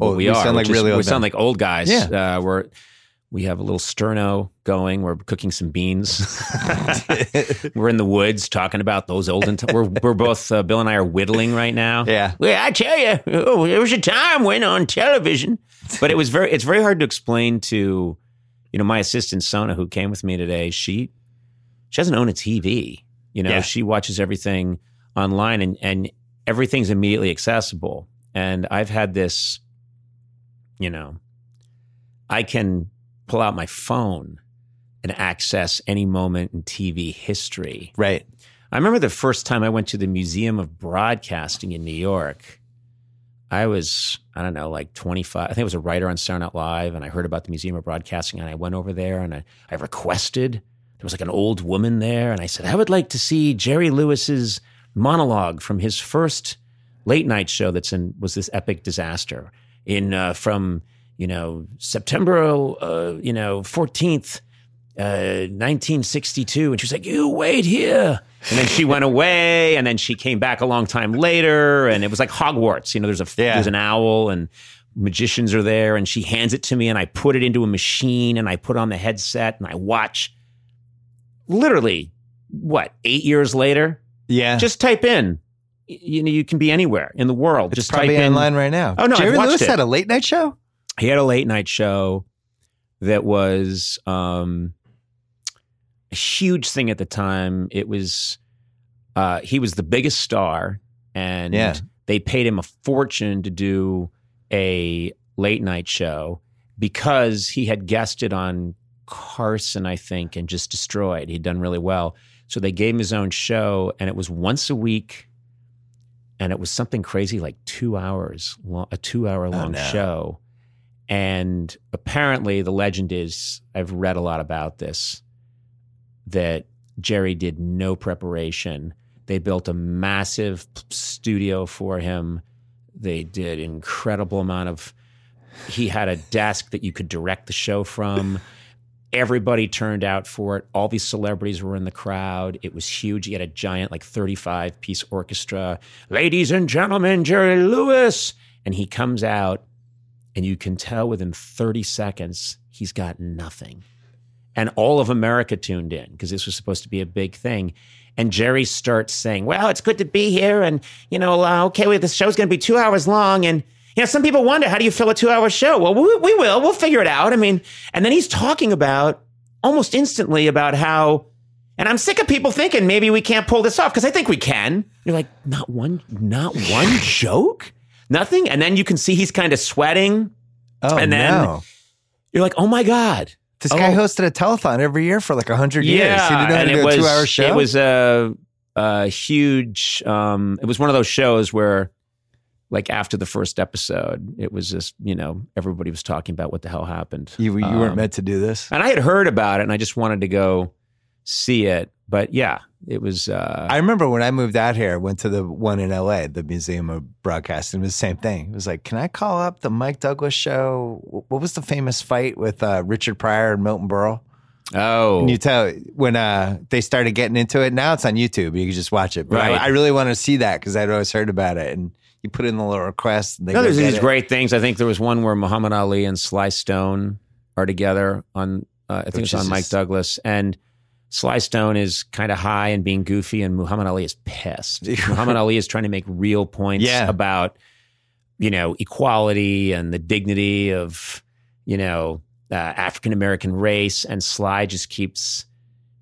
Oh, we, we are. sound like really we old sound like old guys. Yeah. uh, we're we have a little sterno going. We're cooking some beans. we're in the woods talking about those olden. T- we're we're both uh, Bill and I are whittling right now. Yeah. Well, I tell you, oh, there was a time when on television, but it was very. It's very hard to explain to, you know, my assistant Sona, who came with me today. She she doesn't own a TV. You know, Yeah. she watches everything online, and and everything's immediately accessible. And I've had this, you know, I can pull out my phone and access any moment in TV history. Right. I remember the first time I went to the Museum of Broadcasting in New York. I was, I don't know, like 25. I think I was a writer on Saturday Night Live, and I heard about the Museum of Broadcasting, and I went over there and I, I requested. There was like an old woman there, and I said, I would like to see Jerry Lewis's monologue from his first late night show that's in was this epic disaster in uh, from you know September uh, you know 14th uh, 1962 and she was like you wait here and then she went away and then she came back a long time later and it was like Hogwarts you know there's a Yeah. there's an owl and magicians are there and she hands it to me and I put it into a machine and I put on the headset and I watch literally what 8 years later Yeah. just type in you know you can be anywhere in the world it's just type probably in online right now. Oh, no, Jerry Lewis it. had a late night show. he had a late night show that was um, a huge thing at the time. It was uh, he was the biggest star, and Yeah. they paid him a fortune to do a late night show because he had guested on Carson, I think, and just destroyed. He'd done really well. So they gave him his own show, and it was once a week, and it was something crazy like two hours, long, a two-hour long no. show. And apparently, the legend is I've read a lot about this that Jerry did no preparation. They built a massive studio for him. They did incredible amount of. He had a desk that you could direct the show from. Everybody turned out for it. All these celebrities were in the crowd. It was huge. He had a giant, like 35 piece orchestra. Ladies and gentlemen, Jerry Lewis. And he comes out, and you can tell within 30 seconds, he's got nothing. And all of America tuned in because this was supposed to be a big thing. And Jerry starts saying, Well, it's good to be here. And, you know, uh, okay, wait, this show's going to be two hours long. And, you know, some people wonder, how do you fill a two hour show? Well, we, we will. We'll figure it out. I mean, and then he's talking about almost instantly about how, and I'm sick of people thinking maybe we can't pull this off because I think we can. You're like, not one, not one joke, nothing. And then you can see he's kind of sweating. Oh And then- no. You're like, oh my God. This guy Oh. hosted a telethon every year for like hundred years. Yeah, he didn't know and it was a two-hour show. it was a, a huge. Um, it was one of those shows where, like after the first episode, it was just you know everybody was talking about what the hell happened. you, you weren't Um, meant to do this. and I had heard about it, and I just wanted to go see it. But yeah, it was. Uh, I remember when I moved out here, went to the one in LA, the Museum of Broadcasting. It was the same thing. It was like, can I call up the Mike Douglas show? What was the famous fight with uh, Richard Pryor and Milton Berle? oh, And you tell when uh, they started getting into it. Now it's on YouTube. You can just watch it. But I- Right. I, really want to see that because I'd always heard about it. And you put in the little request. And they no, there's these it. great things. I think there was one where Muhammad Ali and Sly Stone are together on. Uh, I think Which it's on Mike just- Douglas and. Sly Stone is kind of high and being goofy, and Muhammad Ali is pissed. Muhammad Ali is trying to make real points Yeah. about, you know, equality and the dignity of, you know, uh, African American race, and Sly just keeps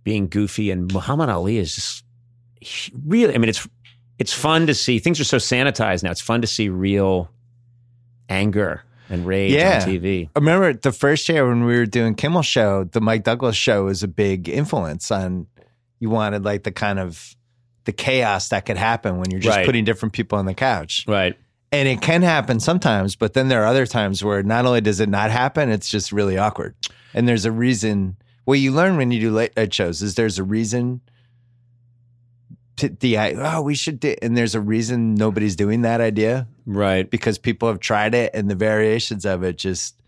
being goofy, and Muhammad Ali is just he- really. I mean, it's it's fun to see. Things are so sanitized now. It's fun to see real anger and rage Yeah. on TV. I remember the first year when we were doing Kimmel show, the Mike Douglas show was a big influence on you wanted like the kind of the chaos that could happen when you're just Right. putting different people on the couch. Right. And it can happen sometimes, but then there are other times where not only does it not happen, it's just really awkward. And there's a reason. What you learn when you do late night shows is there's a reason the oh we should do, and there's a reason nobody's doing that idea Right. because people have tried it and the variations of it just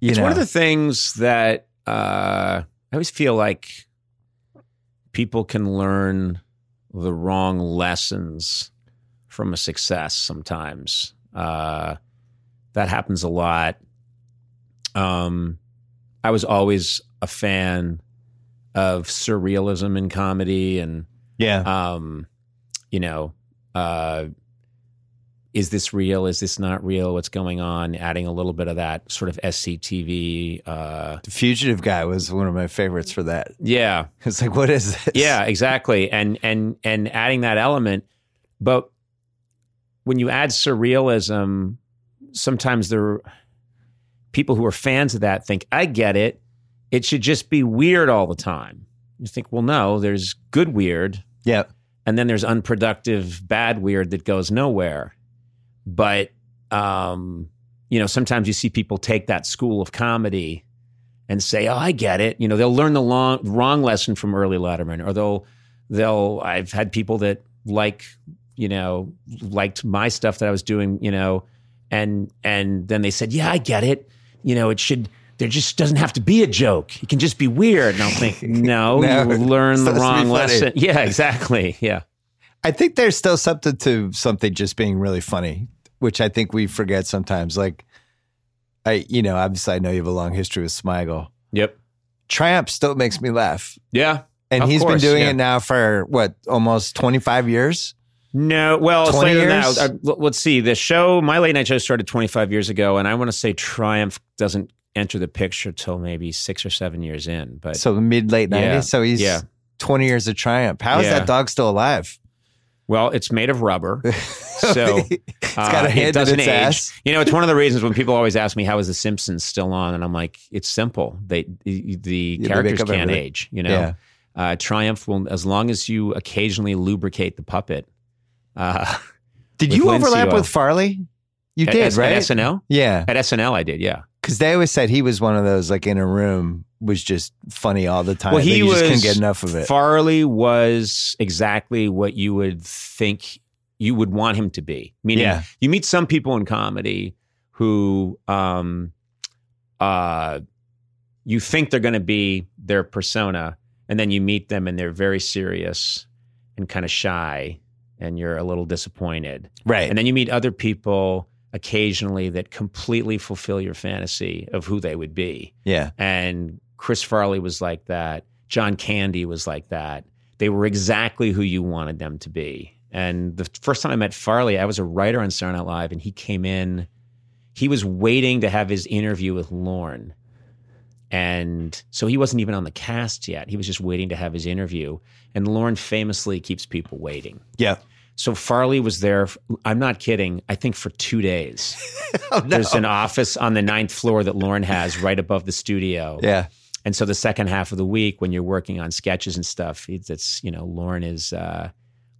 you it's know one of the things that uh, I always feel like people can learn the wrong lessons from a success sometimes. Uh, that happens a lot. Um, I was always a fan of surrealism in comedy and yeah um, you know, uh, is this real? Is this not real? What's going on? Adding a little bit of that sort of SCTV. Uh, the fugitive guy was one of my favorites for that yeah, it's like what is this yeah, exactly. And and and adding that element, but when you add surrealism, sometimes there people who are fans of that think, I get it. It should just be weird all the time. You think, well, no, there's good weird yeah. And then there's unproductive bad weird that goes nowhere. But um you know sometimes you see people take that school of comedy and say oh i get it. You know they'll learn the long, wrong lesson from early letterman or they'll they'll i've had people that like you know liked my stuff that i was doing you know and and then they said yeah i get it. You know it should there just doesn't have to be a joke it can just be weird and i'll think no, No, you learn the supposed to be wrong lesson yeah exactly yeah i think there's still something to something just being really funny which i think we forget sometimes like i you know obviously i know you have a long history with smigel Yep. triumph still makes me laugh Yeah. and he's course, been doing yeah. it now for what almost 25 years No, well, it's 20 later than years? that. Uh, l- let's see. The show, my late night show, started 25 years ago, and I want to say Triumph doesn't enter the picture till maybe six or seven years in. But so mid late 90s Yeah, so he's yeah. 20 years of triumph how is Yeah. that dog still alive Well, it's made of rubber, so it's got a uh, it doesn't its age. ass. You know, it's one of the reasons when people always ask me how is The Simpsons still on, and I'm like, it's simple. They the, the they characters up can't age. You know, Yeah. uh, Triumph will as long as you occasionally lubricate the puppet. Uh, Did you overlap oil. with Farley? You at, did, at, right? At SNL, yeah, at SNL, I did. Yeah. Because they always said he was one of those like in a room was just funny all the time. Well, he you just couldn't get enough of it. Farley was exactly what you would think you would want him to be. Meaning, Yeah. you meet some people in comedy who um, uh, you think they're going to be their persona, and then you meet them and they're very serious and kind of shy, and you're a little disappointed. right. And then you meet other people occasionally that completely fulfill your fantasy of who they would be. yeah. And Chris Farley was like that. John Candy was like that. They were exactly who you wanted them to be. And the first time I met Farley, I was a writer on Saturday Night Live, and he came in. He was waiting to have his interview with Lorne. And so he wasn't even on the cast yet. He was just waiting to have his interview. And Lorne famously keeps people waiting. Yeah. So Farley was there. I'm not kidding. I think for two days. Oh, no. There's an office on the ninth floor that Lorne has right above the studio. Yeah. And so the second half of the week, when you're working on sketches and stuff, it's, it's you know Lorne is uh,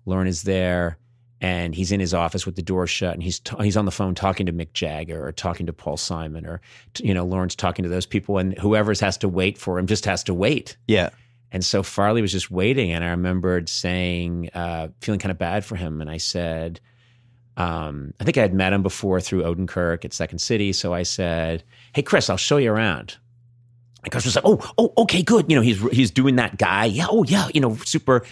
Lorne is there, and he's in his office with the door shut, and he's t- he's on the phone talking to Mick Jagger or talking to Paul Simon, or you know Lorne's talking to those people, and whoever's has to wait for him just has to wait. Yeah. And so Farley was just waiting, and I remembered saying, uh, feeling kind of bad for him, and I said, um, I think I had met him before through Odenkirk at Second City, so I said, "Hey, Chris, I'll show you around." And Chris was like, "Oh, oh, okay, good." You know, he's he's doing that guy. Yeah, oh yeah, you know, super,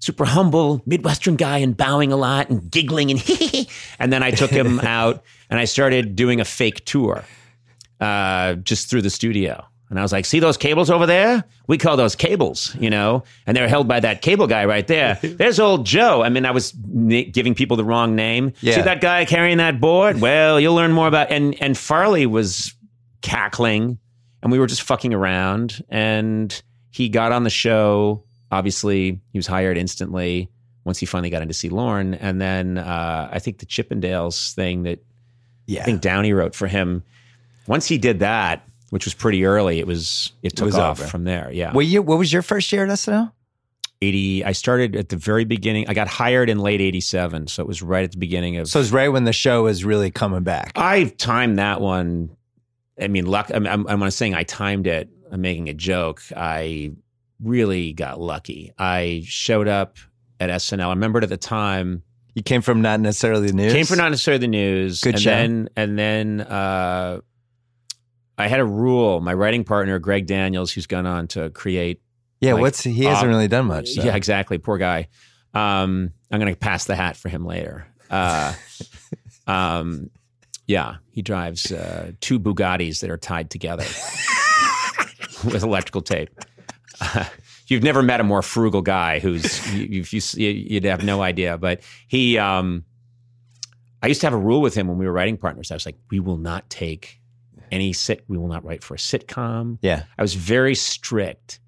super humble Midwestern guy and bowing a lot and giggling and he and then I took him out and I started doing a fake tour, uh, just through the studio. And I was like, "See those cables over there? We call those cables, you know, and they're held by that cable guy right there. There's old Joe. I mean, I was n- giving people the wrong name. Yeah. See that guy carrying that board? Well, you'll learn more about." And and Farley was cackling and we were just fucking around and he got on the show obviously he was hired instantly once he finally got in to see Lorne and then uh, I think the Chippendales thing that Yeah. I think Downey wrote for him once he did that which was pretty early it was it took was off over. from there yeah What year? What was your first year at SNL? 80 I started at the very beginning I got hired in late 87 so it was right at the beginning of So it's right when the show was really coming back. I timed that one. I mean, luck. I'm, I'm, I'm not saying I timed it. I'm making a joke. I really got lucky. I showed up at SNL. I remembered at the time You came from not necessarily the news. came from not necessarily the news. Good and show. then and then uh, I had a rule. My writing partner Greg Daniels, who's gone on to create. Yeah. like, what's he hasn't really done much. so. Yeah, exactly. Poor guy. Um, I'm going to pass the hat for him later. Uh, um, yeah, he drives uh, two Bugattis that are tied together with electrical tape. Uh, you've never met a more frugal guy who's you, you'd have no idea. But he, um, I used to have a rule with him when we were writing partners. I was like, we will not take any sit. We will not write for a sitcom. Yeah. I was very strict,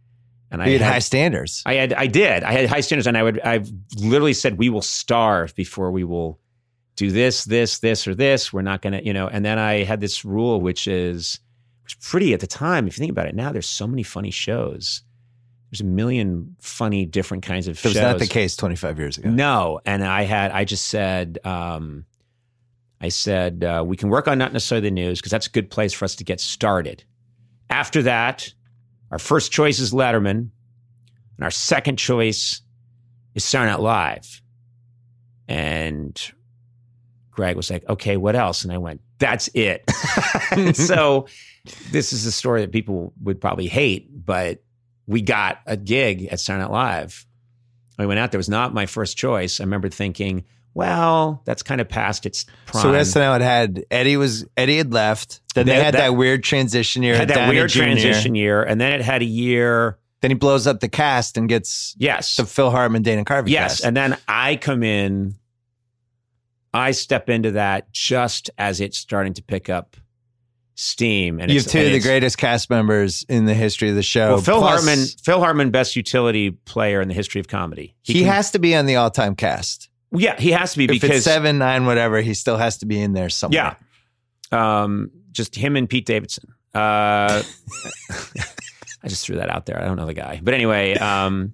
and I had had high standards. I had, I did. I had high standards, and I would, I've literally said, we will starve before we will do this, this, this, or this. We're not going to, you know. And then I had this rule, which is was pretty at the time. If you think about it now, there's so many funny shows. There's a million funny, different kinds of That was shows. not the case 25 years ago. No, and I had, I just said, um, I said uh, we can work on not necessarily the news because that's a good place for us to get started. After that, our first choice is Letterman, and our second choice is Saturday Night Live. And Greg was like, "Okay, what else?" And I went, "That's it." so this is a story that people would probably hate, but we got a gig at Saturday Night Live. I went out there. It was not my first choice. I remember thinking, well, that's kind of past its prime. So SNL had had Eddie was Eddie had left. Then they That- had that, that- weird transition year. had that weird Jr.. transition year, and then it had a year. Then he blows up the cast and gets Yes, the Phil Hartman, Dana Carvey yes, cast. and then I come in. I step into that just as it's starting to pick up steam, and you have two of the greatest cast members in the history of the show. Well, Phil Plus, Hartman, Phil Hartman, best utility player in the history of comedy. He, can- has to be on the all-time cast. Yeah, he has to be If because seven, nine, whatever, he still has to be in there somewhere. Yeah. Um, just him and Pete Davidson. Uh, I just threw that out there. I don't know the guy, but anyway, um,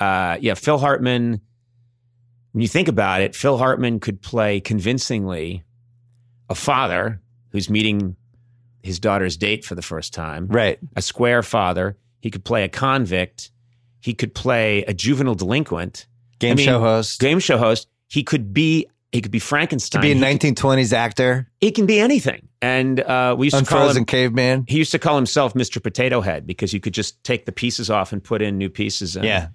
uh, yeah, Phil Hartman. When you think about it, Phil Hartman could play convincingly a father who's meeting his daughter's date for the first time, Right. a square father. He could play a convict. He could play a juvenile delinquent, Game I mean, show host. game show host. He could be he could be Frankenstein. be a 1920s actor. it can be anything. And uh, we used to call Unfrozen him. caveman. He used to call himself Mr. Potato Head because you could just take the pieces off and put in new pieces. In. Yeah.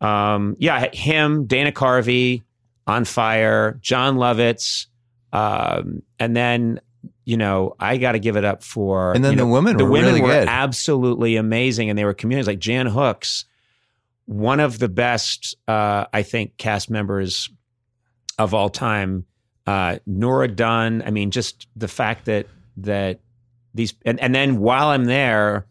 um, yeah. Him, Dana Carvey, On Fire, Jon Lovitz, um, and then you know I got to give it up for And then you the women the were women really were good. absolutely amazing, and they were communities like Jan Hooks, one of the best, uh, I think, cast members of all time. Uh, Nora Dunn. I mean, just the fact that that these and, and then while I'm there,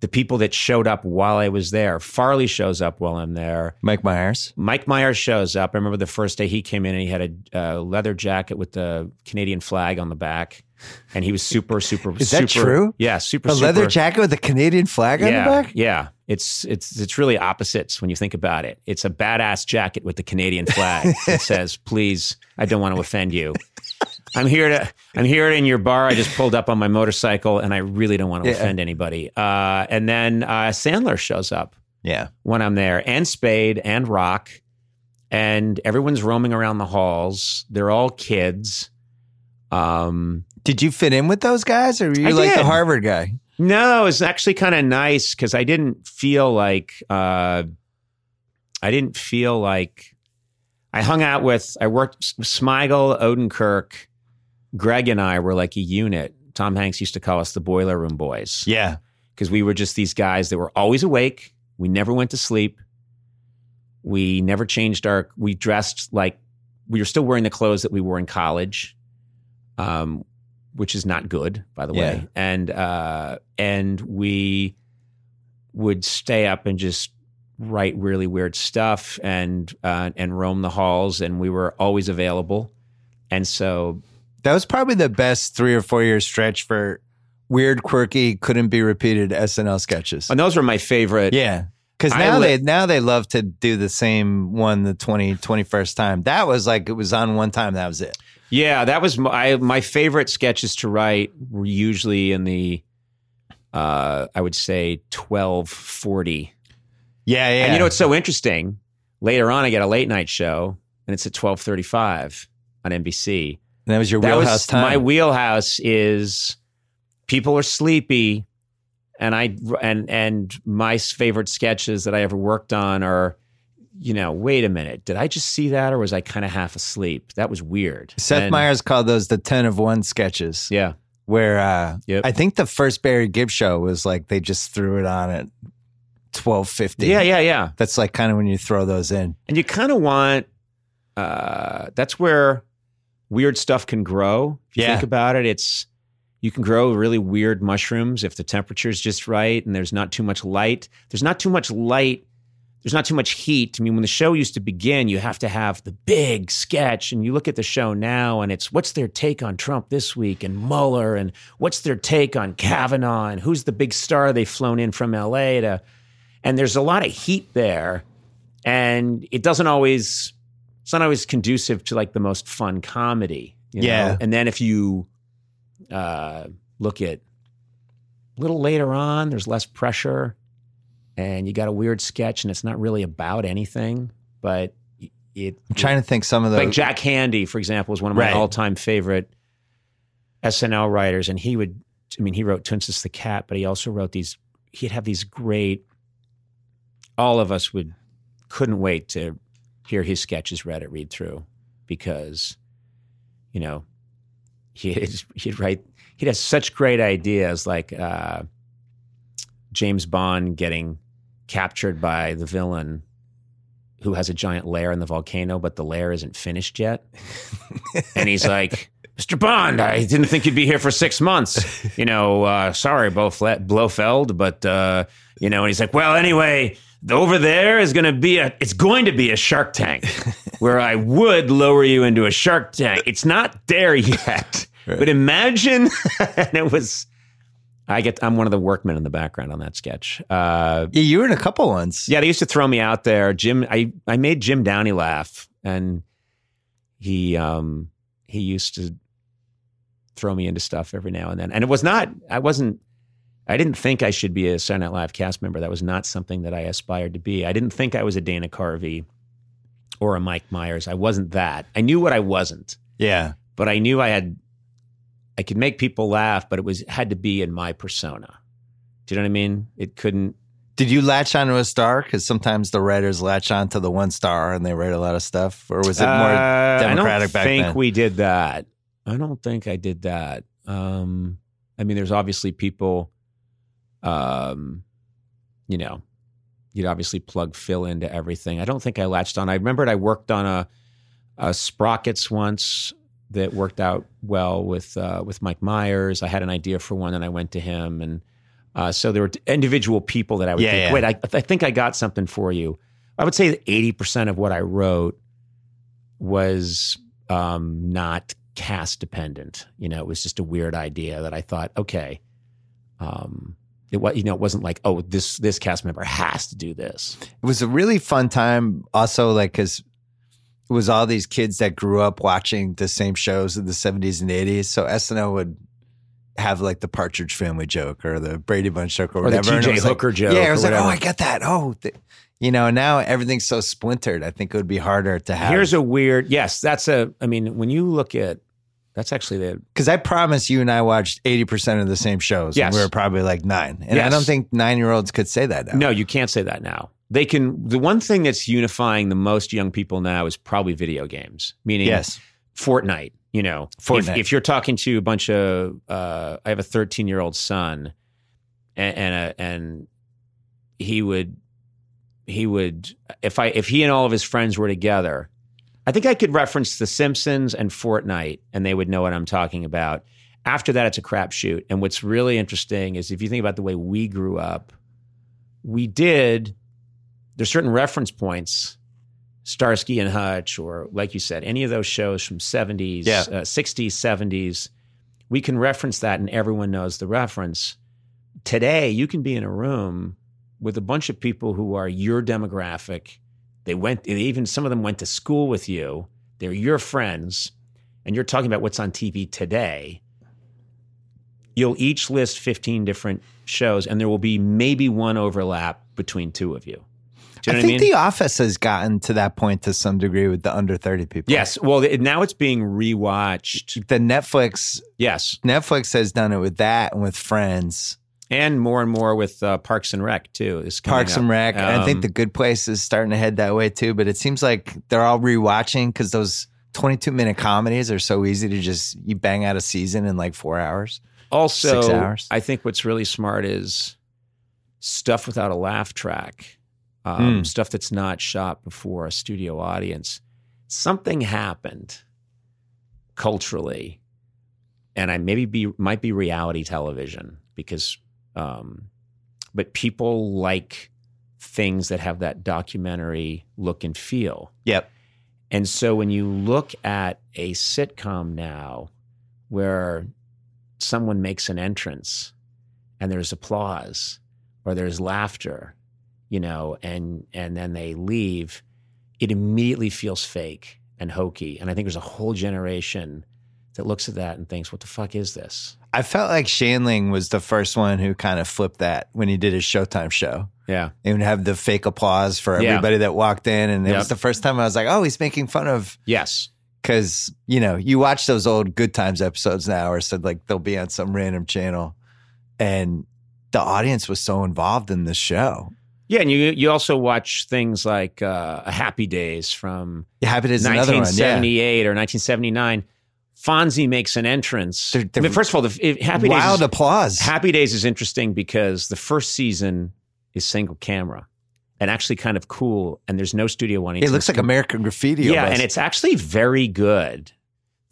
the people that showed up while I was there. Farley shows up while I'm there. Mike Myers. Mike Myers shows up. I remember the first day he came in and he had a uh, leather jacket with the Canadian flag on the back, and he was super, super. Is that true? Yeah, super. Super. A leather jacket with a Canadian flag on the back? yeah. It's it's it's really opposites when you think about it. It's a badass jacket with the Canadian flag that says, "Please, I don't want to offend you. I'm here to I'm here in your bar. I just pulled up on my motorcycle, and I really don't want to Yeah. offend anybody." Uh, and then uh, Sandler shows up Yeah. when I'm there, and Spade and Rock, and everyone's roaming around the halls. They're all kids. Um, Did you fit in with those guys or were you I like the. Harvard guy? No, it was actually kind of nice because I didn't feel like uh, I didn't feel like I hung out with. I worked Smigel, Odenkirk, Greg, and I were like a unit. Tom Hanks used to call us the Boiler Room Boys Yeah. because we were just these guys that were always awake. We never went to sleep. We never changed our. We dressed like we were still wearing the clothes that we wore in college, um, which is not good, by the Yeah. way. And uh, and we would stay up and just write really weird stuff and uh, and roam the halls, and we were always available. And so That was probably the best three or four year stretch for weird, quirky, couldn't be repeated SNL sketches. and those were my favorite. Yeah. Because now li- they now they love to do the same one the 20, 21st time. That was like it was on one time. That was it. Yeah, that was my my favorite sketches to write were usually in the uh I would say 1240. Yeah, yeah. And you know what's so interesting? Later on I get a late night show and it's at 1235 on NBC. And that was your that wheelhouse was time. my wheelhouse is people are sleepy and I and and my favorite sketches that I ever worked on are you know, wait a minute. Did I just see that or was I kind of half asleep? That was weird. Seth And- Meyers called those the 10 of 1 sketches. Yeah. Where uh, Yep. I think the first Barry Gibb show was like they just threw it on at 1250. Yeah, yeah, yeah. That's like kind of when you throw those in. And you kind of want uh that's where weird stuff can grow. If you Yeah. think about it, it's you can grow really weird mushrooms if the temperature's just right and there's not too much light. There's not too much light. There's not too much heat. I mean, when the show used to begin, you have to have the big sketch. And you look at the show now and it's what's their take on Trump this week and Mueller and what's their take on Kavanaugh and who's the big star they've flown in from LA to. And there's a lot of heat there. And it doesn't always, it's not always conducive to like the most fun comedy. you know? Yeah. And then if you uh, look at a little later on, there's less pressure and you got a weird sketch and it's not really about anything, but it. I'm trying to think some of those. like Jack Handey, for example, is one of my Right. all-time favorite SNL writers, and he would. I mean, he wrote Toonces the Cat, but he also wrote these. He'd have these great. All of us would couldn't wait to hear his sketches read at read through because, you know, he'd he'd write. He'd have such great ideas like uh, James Bond getting captured by the villain who has a giant lair in the volcano, but the lair isn't finished yet. and he's like, Mr. Bond, I didn't think you'd be here for six months. You know, uh, sorry, Blofeld, Blofeld, but, uh, you know, and he's like, well, anyway, over there is going to be a it's going to be a shark tank where I would lower you into a shark tank. It's not there yet. Right. But imagine and it was I get I'm one of the workmen in the background on that sketch. Uh, Yeah, you were in a couple ones. yeah, they used to throw me out there. Jim I I made Jim Downey laugh and he um he used to throw me into stuff every now and then. And it was not I wasn't I didn't think I should be a Saturday Night Live cast member. That was not something that I aspired to be. I didn't think I was a Dana Carvey or a Mike Myers. I wasn't that. I knew what I wasn't, Yeah. but I knew I had I could make people laugh, but it was had to be in my persona. Do you know what I mean? It couldn't Did you latch onto a star? Because sometimes the writers latch on to the one star and they write a lot of stuff. Or was it more Uh, democratic I don't think then? we did that. I don't think I did that. Um, I mean, there's obviously people, um, you know, you'd obviously plug Phil into everything. I don't think I latched on. I remembered I worked on a, a Sprockets once that worked out well with uh, with Mike Myers. I had an idea for one, and I went to him, and uh, so there were individual people that I would Yeah, think, yeah. wait, I, I think I got something for you. I would say that eighty percent of what I wrote was um, not cast dependent. You know, it was just a weird idea that I thought, okay, um, it was you know, it wasn't like, oh, this this cast member has to do this. It was a really fun time. Also, like, because was all these kids that grew up watching the same shows in the 70s and 80s. So SNL would have like the Partridge Family joke or the Brady Bunch joke or, Or the whatever. and it TJ was like- Hooker joke Yeah, it or was like, oh. I get that. Oh, th- you know, now everything's so splintered. I think it would be harder to have. Here's a weird, yes, that's a. I mean, when you look at, that's actually the Because I promise you and I watched 80% of the same shows. Yes. And we were probably like nine. And I don't think nine year olds could say that now. No, you can't say that now. They can. The one thing that's unifying the most young people now is probably video games. Meaning, Yes. Fortnite. You know, Fortnite. If, if you're talking to a bunch of, uh, I have a 13 year old son, and and, uh, and he would, he would, if I if he and all of his friends were together, I think I could reference The Simpsons and Fortnite, and they would know what I'm talking about. After that, it's a crapshoot. And what's really interesting is if you think about the way we grew up, we did. There's certain reference points, Starsky and Hutch, or like you said, any of those shows from 70s, Yeah. uh, 60s, 70s. We can reference that, and everyone knows the reference. Today, you can be in a room with a bunch of people who are your demographic. They went, even some of them went to school with you. They're your friends, and you're talking about what's on TV today. You'll each list 15 different shows, and there will be maybe one overlap between two of you. Do you know I what I think mean? The Office has gotten to that point to some degree with the under 30 people. yes. Well, it- now it's being rewatched. The Netflix Yes. Netflix has done it with that and with Friends, And more and more with uh, Parks and Rec, too. Is Parks up. and Rec. I think Um, The Good Place is starting to head that way too. But it seems like they're all rewatching because those 22 minute comedies are so easy to just you bang out a season in like four hours. Also, Six hours. I think what's really smart is stuff without a laugh track, um, Mm. stuff that's not shot before a studio audience. Something happened culturally, and I maybe be might be reality television because, um, but people like things that have that documentary look and feel. Yep. And so when you look at a sitcom now where someone makes an entrance and there's applause or there's laughter, you know, and and then they leave, it immediately feels fake and hokey. And I think there's a whole generation that looks at that and thinks, what the fuck is this? I felt like Shandling was the first one who kind of flipped that when he did his Showtime show. Yeah. He would have the fake applause for Yeah. everybody that walked in. And it Yep. was the first time I was like, oh, he's making fun of Yes. because you know you watch those old good times episodes now or said like they'll be on some random channel and the audience was so involved in the show Yeah, and you you also watch things like uh, Happy Days from yeah, Happy Days is another one yeah 1978 or 1979. Fonzie makes an entrance. They're- they're- I mean, first of all, the, if Happy Days wild is, applause Happy Days is interesting because the first season is single camera and actually kind of cool, and there's no studio wanting. it looks like American Graffiti yeah, almost. and it's actually very good.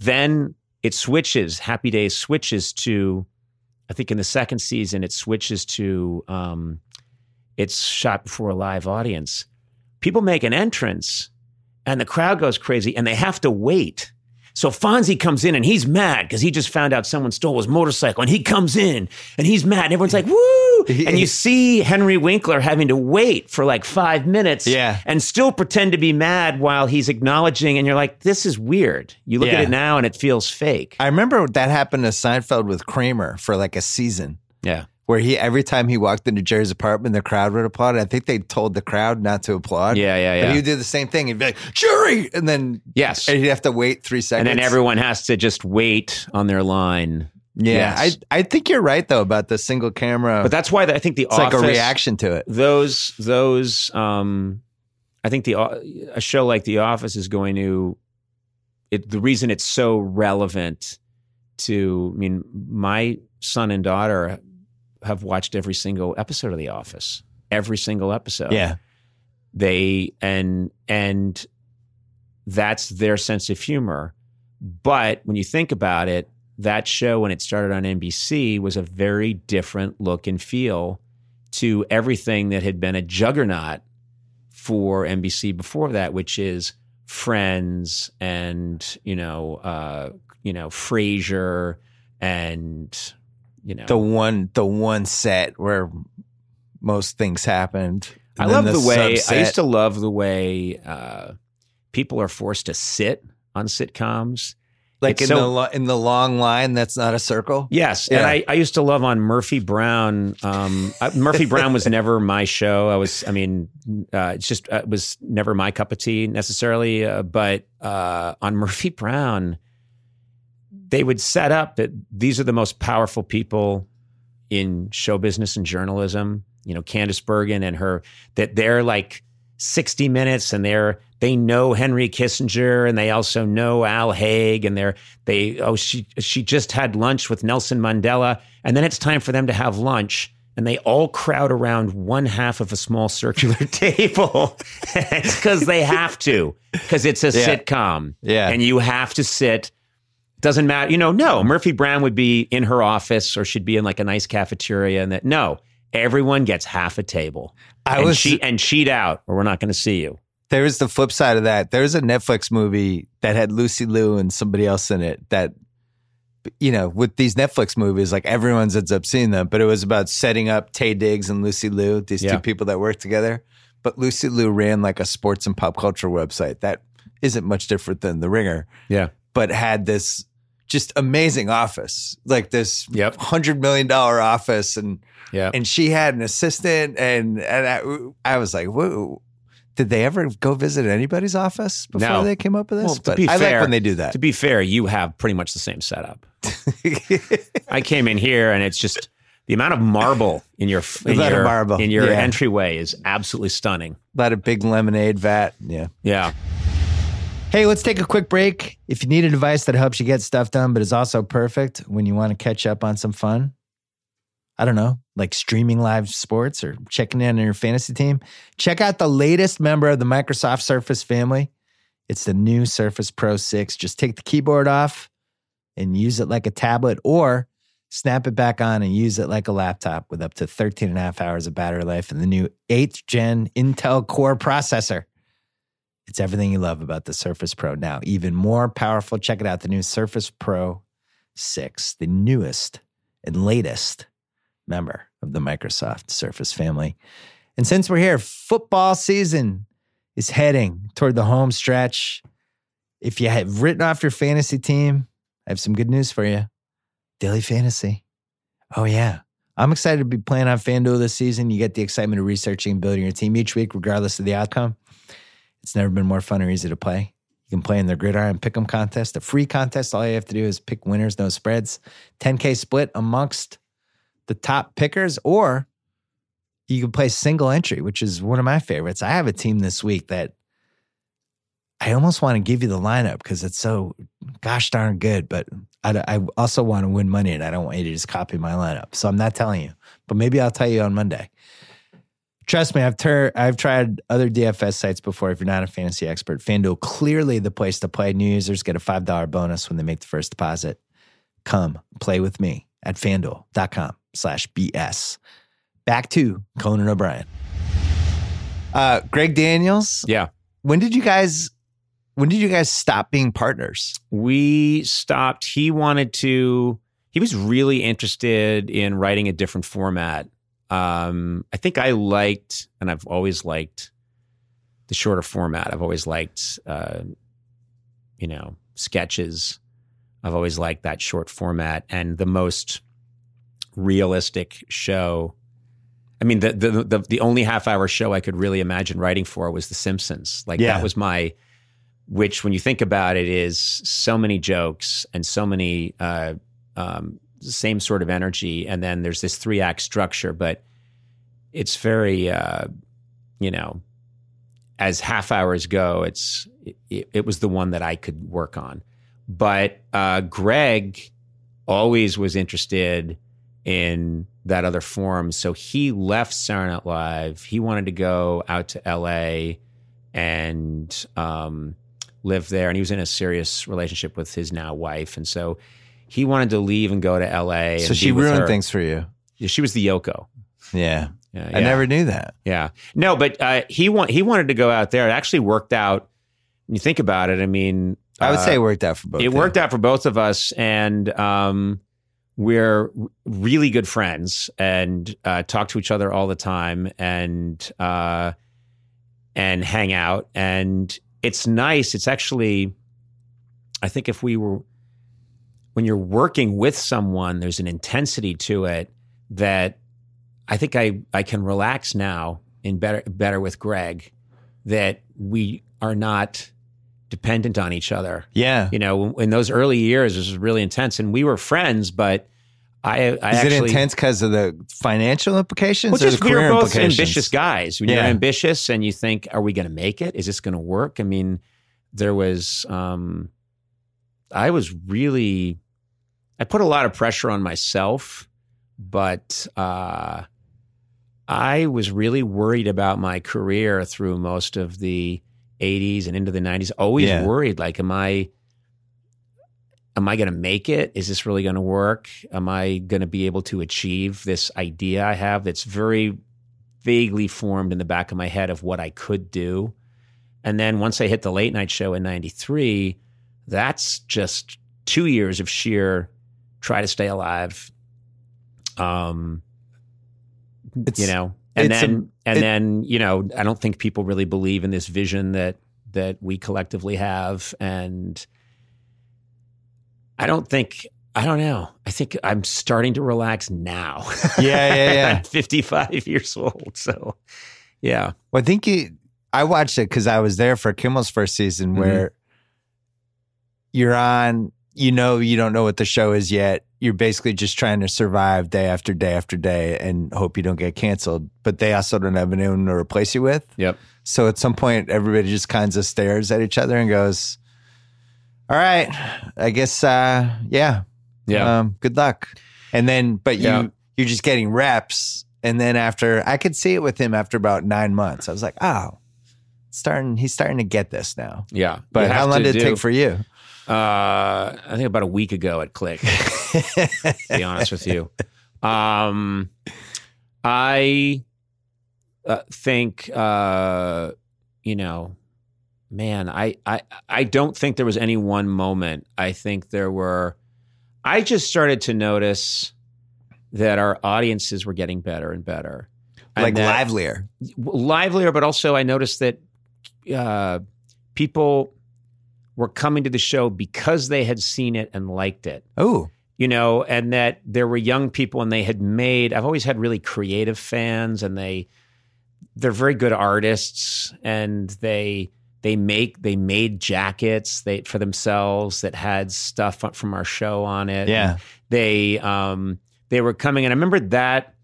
Then it switches. Happy Days switches to, I think in the second season it switches to. Um, it's shot before a live audience. People make an entrance and the crowd goes crazy and they have to wait. So Fonzie comes in and he's mad because he just found out someone stole his motorcycle and he comes in and he's mad and everyone's like, woo! And you see Henry Winkler having to wait for like five minutes Yeah. and still pretend to be mad while he's acknowledging. And you're like, this is weird. You look Yeah. at it now and it feels fake. I remember that happened to Seinfeld with Kramer for like a season. yeah. Where he every time he walked into Jerry's apartment, the crowd would applaud. I think they told the crowd not to applaud. Yeah, yeah, But yeah. he would do the same thing. He'd be like, Jerry! And then Yes. and he'd have to wait three seconds, And then everyone has to just wait on their line. Yeah. Yes. I I think you're right though about the single camera. But that's why I think the it's like office, a reaction to it. Those those um, I think the a show like The Office is going to it. The reason it's so relevant to I mean, my son and daughter have watched every single episode of The Office. Every single episode. Yeah. they and and that's their sense of humor but when you think about it that show when it started on NBC was a very different look and feel to everything that had been a juggernaut for NBC before that which is Friends and you know uh you know Frasier and you know The one the one set where most things happened. I love then the, way I used to love the way uh, people are forced to sit on sitcoms. like it's in so- the lo- in the long line that's not a circle. Yes, Yeah. and I, I used to love on Murphy Brown. Um, I- Murphy Brown was never my show. I was, I mean, uh, it's just uh, it was never my cup of tea necessarily. Uh, but uh, on Murphy Brown, they would set up that these are the most powerful people in show business and journalism. You know, Candice Bergen and her that they're like 60 minutes and they're they know Henry Kissinger and they also know Al Haig and they're they oh she she just had lunch with Nelson Mandela and then it's time for them to have lunch and they all crowd around one half of a small circular table it's because they have to because it's a Yeah. sitcom Yeah. and you have to sit doesn't matter you know no Murphy Brown would be in her office or she'd be in like a nice cafeteria and that no everyone gets half a table I and was cheat and cheat out or we're not going to see you There's the flip side of that. There's a Netflix movie that had Lucy Liu and somebody else in it that, you know, with these Netflix movies, like everyone ends up seeing them, but it was about setting up Taye Diggs and Lucy Liu, these Yeah. two people that work together. But Lucy Liu ran like a sports and pop culture website that isn't much different than The Ringer, yeah but had this just amazing office, like this Yep. hundred million dollar office, and yeah and she had an assistant, and and I, I was like, whoa. Did they ever go visit anybody's office before No. they came up with this? Well, to but be I fair- like when they do that. To be fair, you have pretty much the same setup. I came in here and it's just the amount of marble in your in your, marble, in your yeah. entryway is absolutely stunning. A lot of big lemonade vat. Yeah. Yeah. Hey, let's take a quick break. If you need a device that helps you get stuff done, but is also perfect when you want to catch up on some fun, I don't know, like streaming live sports or checking in on your fantasy team, check out the latest member of the Microsoft Surface family. It's the new Surface Pro 6. Just take the keyboard off and use it like a tablet or snap it back on and use it like a laptop with up to 13 and a half hours of battery life and the new 8th gen Intel Core processor. It's everything you love about the Surface Pro now, even more powerful. Check it out the new Surface Pro 6, the newest and latest member of the Microsoft Surface family. And since we're here, football season is heading toward the home stretch. If you have written off your fantasy team, I have some good news for you. Daily Fantasy. Oh, yeah. I'm excited to be playing on FanDuel this season. You get the excitement of researching and building your team each week, regardless of the outcome. It's never been more fun or easy to play. You can play in their Gridiron Pick'em contest, a free contest. All you have to do is pick winners, no spreads. 10K split amongst the top pickers, or you can play single entry, which is one of my favorites. I have a team this week that I almost want to give you the lineup because it's so gosh darn good, but I, I also want to win money and I don't want you to just copy my lineup. So I'm not telling you, but maybe I'll tell you on Monday. Trust me, I've tur- I've tried other DFS sites before. If you're not a fantasy expert, FanDuel clearly the place to play. New users get a five dollar bonus when they make the first deposit. Come play with me at FanDuel.com/slash BS. Back to Conan O'Brien. Uh, Greg Daniels. Yeah. When did you guys? When did you guys stop being partners? we stopped. He wanted to. He was really interested in writing a different format. Um, I think I liked, and I've always liked the shorter format. I've always liked, uh, you know, sketches. I've always liked that short format, and the most realistic show. I mean, the the the, the only half hour show I could really imagine writing for was The Simpsons. Like Yeah. that was my which when you think about it is so many jokes and so many uh, um, same sort of energy and then there's this three act structure but it's very uh, you know as half hours go it's it, it was the one that i could work on. But uh, greg always was interested in that other form so he left Night Live. He wanted to go out to la and um, lived there, and he was in a serious relationship with his now wife, and so he wanted to leave and go to L.A. So and she ruined her. things for you. Yeah, She was the Yoko. Yeah. Yeah, I never knew that. Yeah, no, but uh, he want he wanted to go out there. It actually worked out. When you think about it, I mean, I would uh, say it worked out for both. it you. worked out for both of us, and um, we're really good friends and uh, talk to each other all the time, and uh, and hang out. And it's nice. It's actually, I think, if we were when you're working with someone, there's an intensity to it that I think I I can relax now in better better with Greg that we are not dependent on each other Yeah. you know, in those early years, it was really intense, and we were friends. But I, I Is actually, it intense because of the financial implications well, just we were both ambitious guys. When you're Yeah. ambitious and you think, "Are we going to make it? Is this going to work?" I mean, there was, um, I was really, I put a lot of pressure on myself, but uh, I was really worried about my career through most of the 80s and into the 90s. Always Yeah. worried, like, am I am I going to make it? Is this really going to work? Am I going to be able to achieve this idea I have that's very vaguely formed in the back of my head of what I could do? And then once I hit the late night show in 93, that's just two years of sheer try to stay alive. Um, It's- you know, and it's a- then and it- then you know, I don't think people really believe in this vision that that we collectively have, and I don't think I don't know. I think I'm starting to relax now. Yeah, yeah, yeah. I'm 55 years old, so yeah, Well, I think you, I watched it because I was there for Kimmel's first season Mm-hmm. where you're on, you know, you don't know what the show is yet. You're basically just trying to survive day after day after day and hope you don't get canceled. But they also don't have anyone to replace you with. yep, So at some point, everybody just kind of stares at each other and goes, All right, I guess, uh, yeah, yeah, um, good luck. And then, but you, Yeah. you're just getting reps. And then after, I could see it with him after about nine months. I was like, oh, starting, he's starting to get this now. yeah. But how long did it do- take for you? Uh, I think about a week ago at Click. to be honest with you. Um, I uh, think, uh, you know, man, I, I, I don't think there was any one moment. I think there were, I just started to notice that our audiences were getting better and better. And like that- livelier. livelier, but also I noticed that uh, people were coming to the show because they had seen it and liked it, Oh, you know, and that there were young people and they had made. I've always had really creative fans, and they they're very good artists, and they they make they made jackets they for themselves that had stuff from our show on it. yeah. they um they were coming and i remember that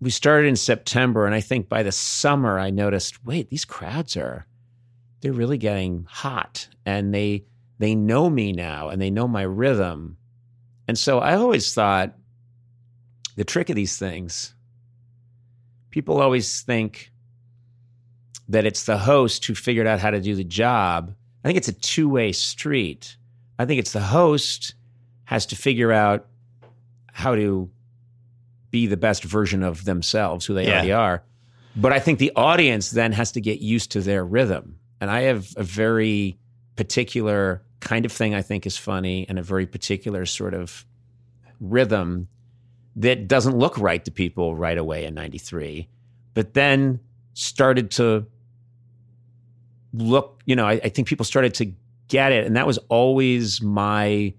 we started in september and i think by the summer i noticed wait these crowds are they're really getting hot and they they know me now and they know my rhythm and so i always thought the trick of these things people always think that it's the host who figured out how to do the job i think it's a two-way street i think it's the host has to figure out how to be the best version of themselves, who they Yeah. already are. But I think the audience then has to get used to their rhythm. And I have a very particular kind of thing I think is funny and a very particular sort of rhythm that doesn't look right to people right away in 93, but then started to look, you know, I, I think people started to get it. And that was always my,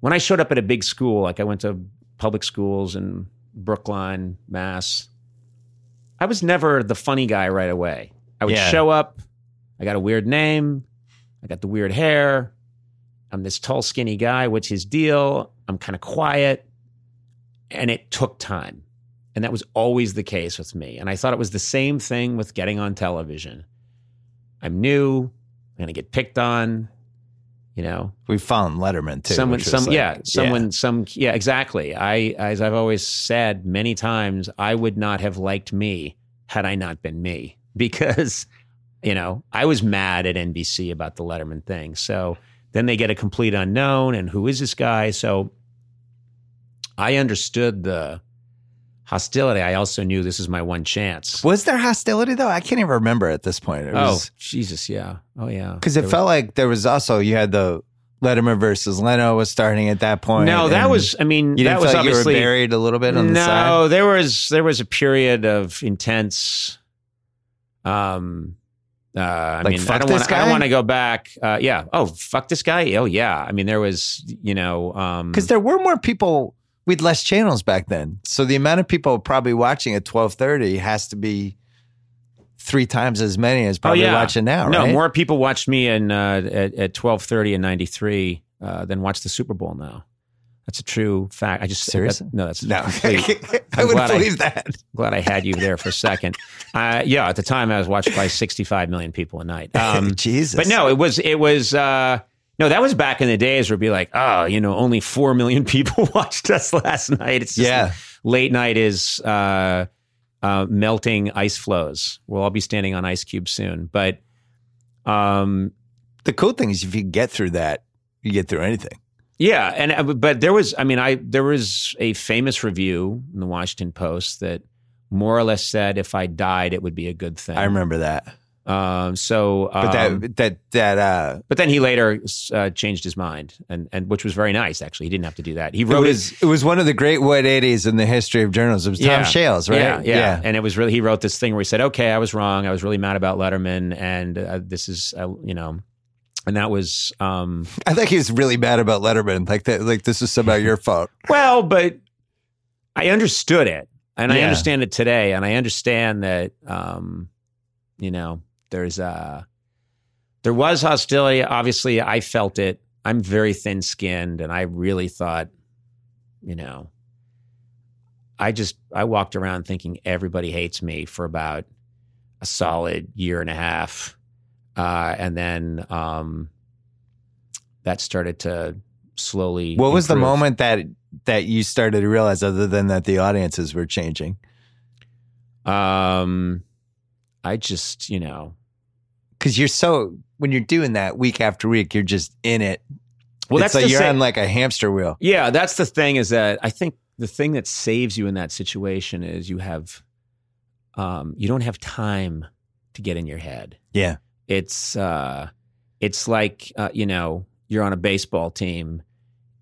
when I showed up at a big school, like I went to public schools in Brookline, Mass, I was never the funny guy right away. I would Yeah. show up, I got a weird name, I got the weird hair, I'm this tall, skinny guy. What's his deal? I'm kind of quiet. And it took time. And that was always the case with me. And I thought it was the same thing with getting on television. I'm new, I'm going to get picked on, you know, We found Letterman too. someone some like- yeah someone some yeah exactly i as i've always said many times i would not have liked me had i not been me because you know i was mad at nbc about the letterman thing so then they get a complete unknown and who is this guy so i understood the hostility i also knew this is my one chance Was there hostility though? I can't even remember at this point. It oh jesus yeah oh yeah because it There felt like there was also you had the Letterman versus Leno was starting at that point. no that was i mean you that was like you were obviously buried a little bit on the side. no, there was there was a period of intense. Um, uh, I Like, mean, fuck I don't want. I don't want to go back. Uh, yeah. Oh, fuck this guy. Oh, yeah. I mean, there was, you know, um, because there were more people with less channels back then. So the amount of people probably watching at twelve thirty has to be three times as many as probably Oh, yeah. watching now. no right? more people watched me in uh, at at twelve thirty and ninety three uh, than watched the Super Bowl now. That's a true fact. I just Seriously? that- no, that's No. I would glad I- believe that. Glad I had you there for a second. Uh, yeah, at the time I was watched by sixty five million people a night. Um, Jesus, But no, it was it was uh no, that was back in the days where it'd be like, oh, you know, only four million people watched us last night. It's just Yeah. late night is uh, uh, melting ice floes. We'll all be standing on ice cubes soon. But um, the cool thing is if you get through that, you get through anything. Yeah, and uh, but there was, I mean, I there was a famous review in the Washington Post that more or less said if I died, it would be a good thing. I remember that. Um, so, But um, that that that uh but then he later uh, changed his mind, and and which was very nice. Actually, he didn't have to do that. He it wrote was it was one of the great what eighties in the history of journalism. It was Tom Yeah. Shales, right? Yeah, yeah, And it was really he wrote this thing where he said, "Okay, I was wrong. I was really mad about Letterman, and uh, this is uh, you know." And that was um, I think he was really mad about Letterman. Like that like this is somehow your fault. well, but I understood it, and I understand it today, and I understand that um, you know there's uh there was hostility. Obviously, I felt it. I'm very thin skinned, and I really thought, you know, I just I walked around thinking everybody hates me for about a solid year and a half, uh, and then um, that started to slowly. What was the moment that that you started to realize other than that the audiences were changing? Um, I just you know, Because you're so when you're doing that week after week, you're just in it. well, it's that's like you're sa- on like a hamster wheel. Yeah, that's the thing is that I think the thing that saves you in that situation is you have um you don't have time to get in your head. Yeah. It's uh it's like uh, you know, you're on a baseball team,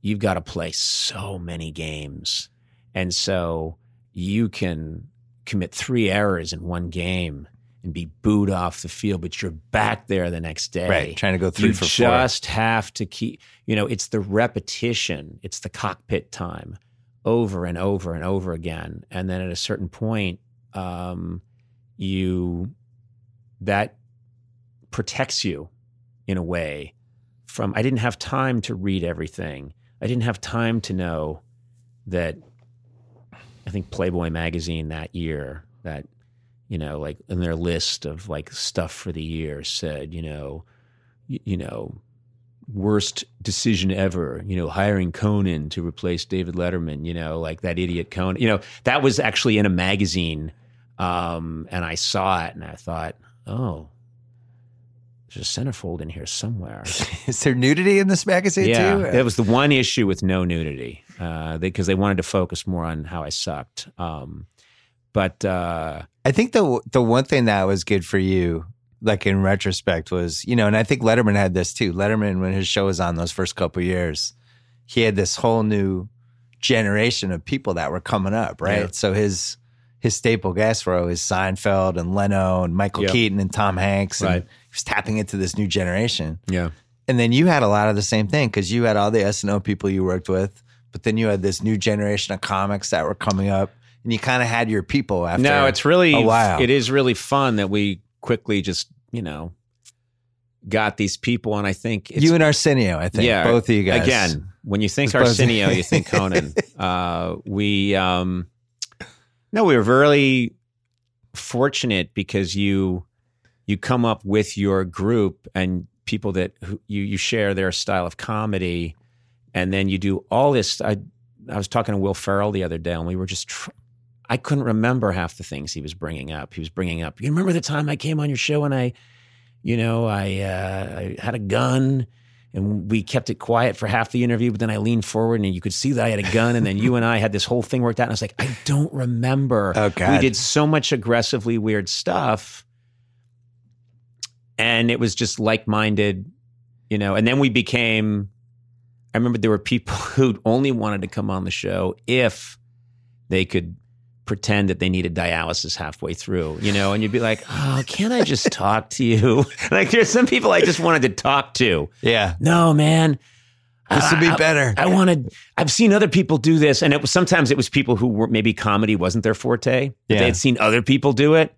you've got to play so many games. And so you can commit 3 errors in one game and be booed off the field, but you're back there the next day Right. Trying to go three you for just have to keep you know it's the repetition it's the cockpit time over and over and over again and then at a certain point um, you that protects you in a way from i didn't have time to read everything i didn't have time to know that i think playboy magazine that year that you know like in their list of like stuff for the year said you know y- you know, worst decision ever, you know, hiring Conan to replace David Letterman, you know, like that idiot Conan. You know, that was actually in a magazine. Um, and I saw it and I thought, oh, there's a centerfold in here somewhere. Is there nudity in this magazine yeah, too? that was the one issue with no nudity because they, wanted to focus more on how I sucked. Um, But uh, I think the the one thing that was good for you, like in retrospect, was you know, and I think Letterman had this too. Letterman, when his show was on those first couple years, he had this whole new generation of people that were coming up, right? Yeah. So his his staple guests were always Seinfeld and Leno and Michael Yep. Keaton and Tom Hanks, and Right. Was tapping into this new generation. yeah, And then you had a lot of the same thing because you had all the SNL people you worked with, but then you had this new generation of comics that were coming up, and you kind of had your people after. no, it's really a while. It is really fun that we quickly just you know got these people, and I think it's, you and Arsenio, I think. yeah, both of you guys. Again, when you think Arsenio, you think Conan. uh, we um, no, we were really fortunate because you you come up with your group and people that who, you you share their style of comedy, and then you do all this. I I was talking to Will Ferrell the other day, and we were just. Tr- I couldn't remember half the things he was bringing up. He was bringing up. You remember the time I came on your show and I, you know, I uh, I had a gun and we kept it quiet for half the interview, but then I leaned forward and you could see that I had a gun, and then you and I had this whole thing worked out. And I was like, I don't remember. Oh, God. We did so much aggressively weird stuff, and it was just like minded, you know. And then we became. I remember there were people who only wanted to come on the show if they could pretend that they needed dialysis halfway through, you know, and you'd be like, "Oh, can't I just talk to you?" like there's some people I just wanted to talk to. Yeah. No, man. This would be I- I- better. I wanted. I've seen other people do this, and it was sometimes it was people who were maybe comedy wasn't their forte. But Yeah. they had seen other people do it.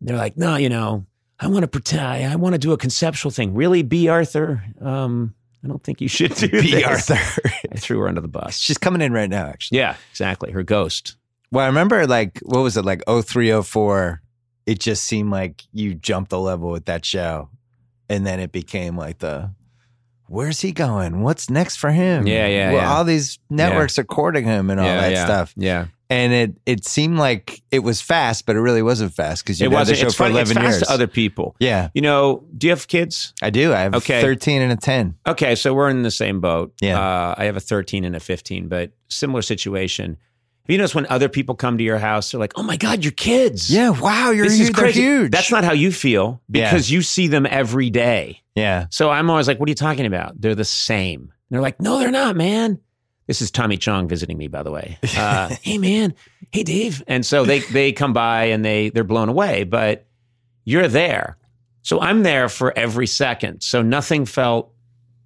They're like, no, you know, I want to pretend. I, want to do a conceptual thing. Really, Bea Arthur? Um, I don't think you should do Bea this. Arthur. I threw her under the bus. She's coming in right now, actually. yeah, exactly. Her ghost. Well, I remember like what was it like 0304 it just seemed like you jumped the level with that show. And then it became like the where's he going? What's next for him? Yeah, yeah, Well, yeah. all these networks are courting him and all yeah, that yeah, stuff. Yeah, And it it seemed like it was fast, but it really wasn't fast because you it did the show It's for funny. It's 11 fast years. to other people. yeah, You know, do you have kids? I do. I have Okay. 13 and a 10. Okay, so we're in the same boat. Yeah. Uh, I have a 13 and a 15, but similar situation. Have you noticed when other people come to your house, they're like, "Oh my God, your kids! Yeah, wow, you're this huge. is crazy." Huge. That's not how you feel Yeah. because you see them every day. Yeah. So I'm always like, "What are you talking about? They're the same." And they're like, "No, they're not, man." This is Tommy Chong visiting me, by the way. Uh, hey, man. Hey, Dave. And so they they come by and they they're blown away, but you're there. So I'm there for every second. So nothing felt.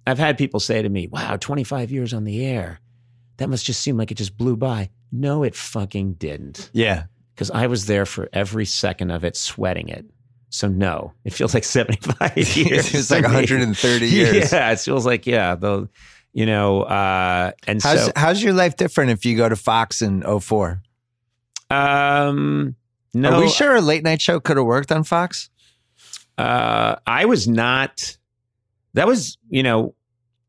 I've had people say to me, "Wow, 25 years on the air. That must just seem like it just blew by." No, it fucking didn't Yeah. because I was there for every second of it, sweating it. So no, it feels like 75 years. it's like 130 years. Yeah, it feels like yeah, the you know, uh, and How's so how's your life different if you go to Fox in 04? um, no, Are we sure a late night show could have worked on Fox? uh, I was not. That was you know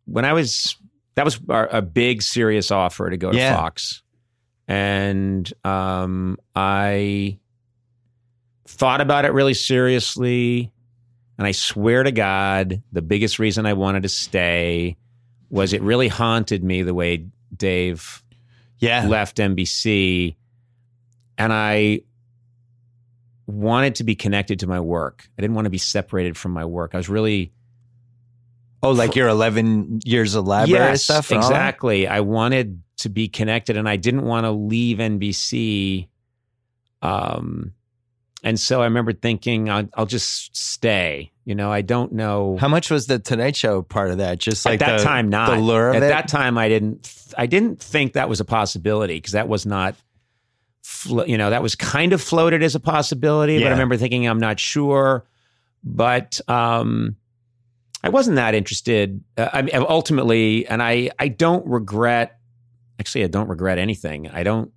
when I was that was our, a big serious offer to go to Yeah. Fox, and um, I thought about it really seriously. And I swear to God, the biggest reason I wanted to stay was it really haunted me the way Dave Yeah. left NBC, and I wanted to be connected to my work. I didn't want to be separated from my work. I was really Oh, like your 11 years of library yes, stuff? exactly. I wanted to be connected, and I didn't want to leave NBC. Um, and so I remember thinking, I'll, I'll just stay. You know, I don't know. How much was the Tonight Show part of that? Just like at that the, time, not the lure of at it? that time. I didn't. I didn't think that was a possibility because that was not. flo- You know, that was kind of floated as a possibility, but I remember thinking I'm not sure. But um, I wasn't that interested. Uh, I mean, ultimately, and I I don't regret. Actually, I don't regret anything. I don't.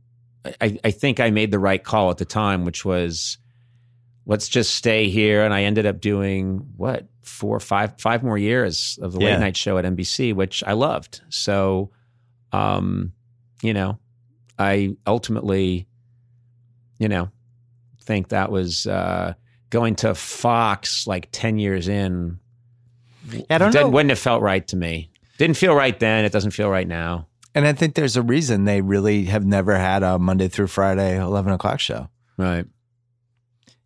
I, I think I made the right call at the time, which was let's just stay here. And I ended up doing what four, five, five more years of the Yeah. late night show at NBC, which I loved. So, um, you know, I ultimately, you know, think that was uh, going to Fox like ten years in. I don't know. Wouldn't have felt right to me. Didn't feel right then. It doesn't feel right now. And I think there's a reason they really have never had a Monday through Friday, 11 o'clock show. Right.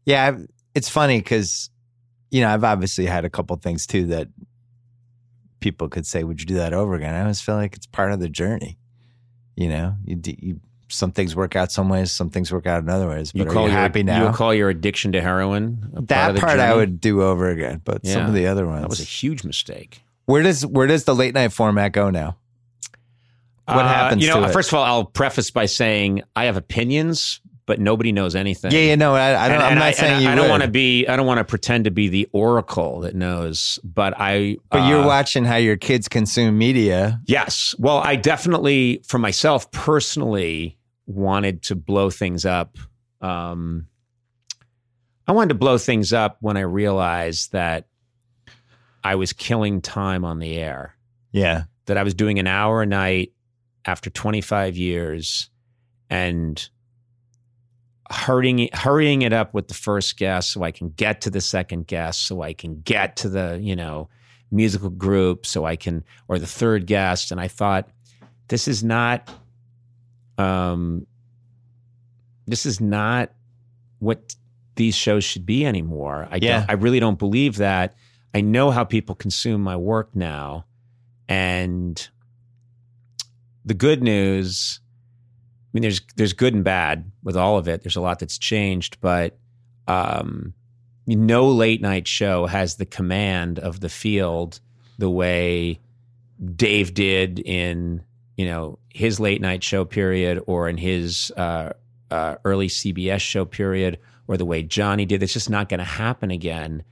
Yeah, I've, it's funny because you know I've obviously had a couple things too that people could say, "Would you do that over again?" I always feel like it's part of the journey. You know, you, you some things work out some ways, some things work out in other ways. But You call you your happy now? You call your addiction to heroin a that of the part I would do over again, but some of the other ones. That was a huge mistake. where does where does the late night format go now? What Uh, happens You know, first of all, I'll preface by saying I have opinions, but nobody knows anything. Yeah, yeah, no, I, I don't. And- I'm and not I, saying you. I don't want to be. I don't want to pretend to be the oracle that knows. But I. But you're uh, watching how your kids consume media. Yes. Well, I definitely, for myself personally, wanted to blow things up. Um, I wanted to blow things up when I realized that I was killing time on the air. Yeah, That I was doing an hour a night after 25 years, and hurrying hurrying it up with the first guest so I can get to the second guest so I can get to the you know musical group so I can or the third guest and I thought this is not um this is not what these shows should be anymore. I Yeah. don't, I really don't believe that. I know how people consume my work now and the good news mean there's there's good and bad with all of it. There's a lot that's changed, but um no late night show has the command of the field the way Dave did in you know his late night show period or in his uh, uh, early CBS show period or the way Johnny did. It's just not going to happen again.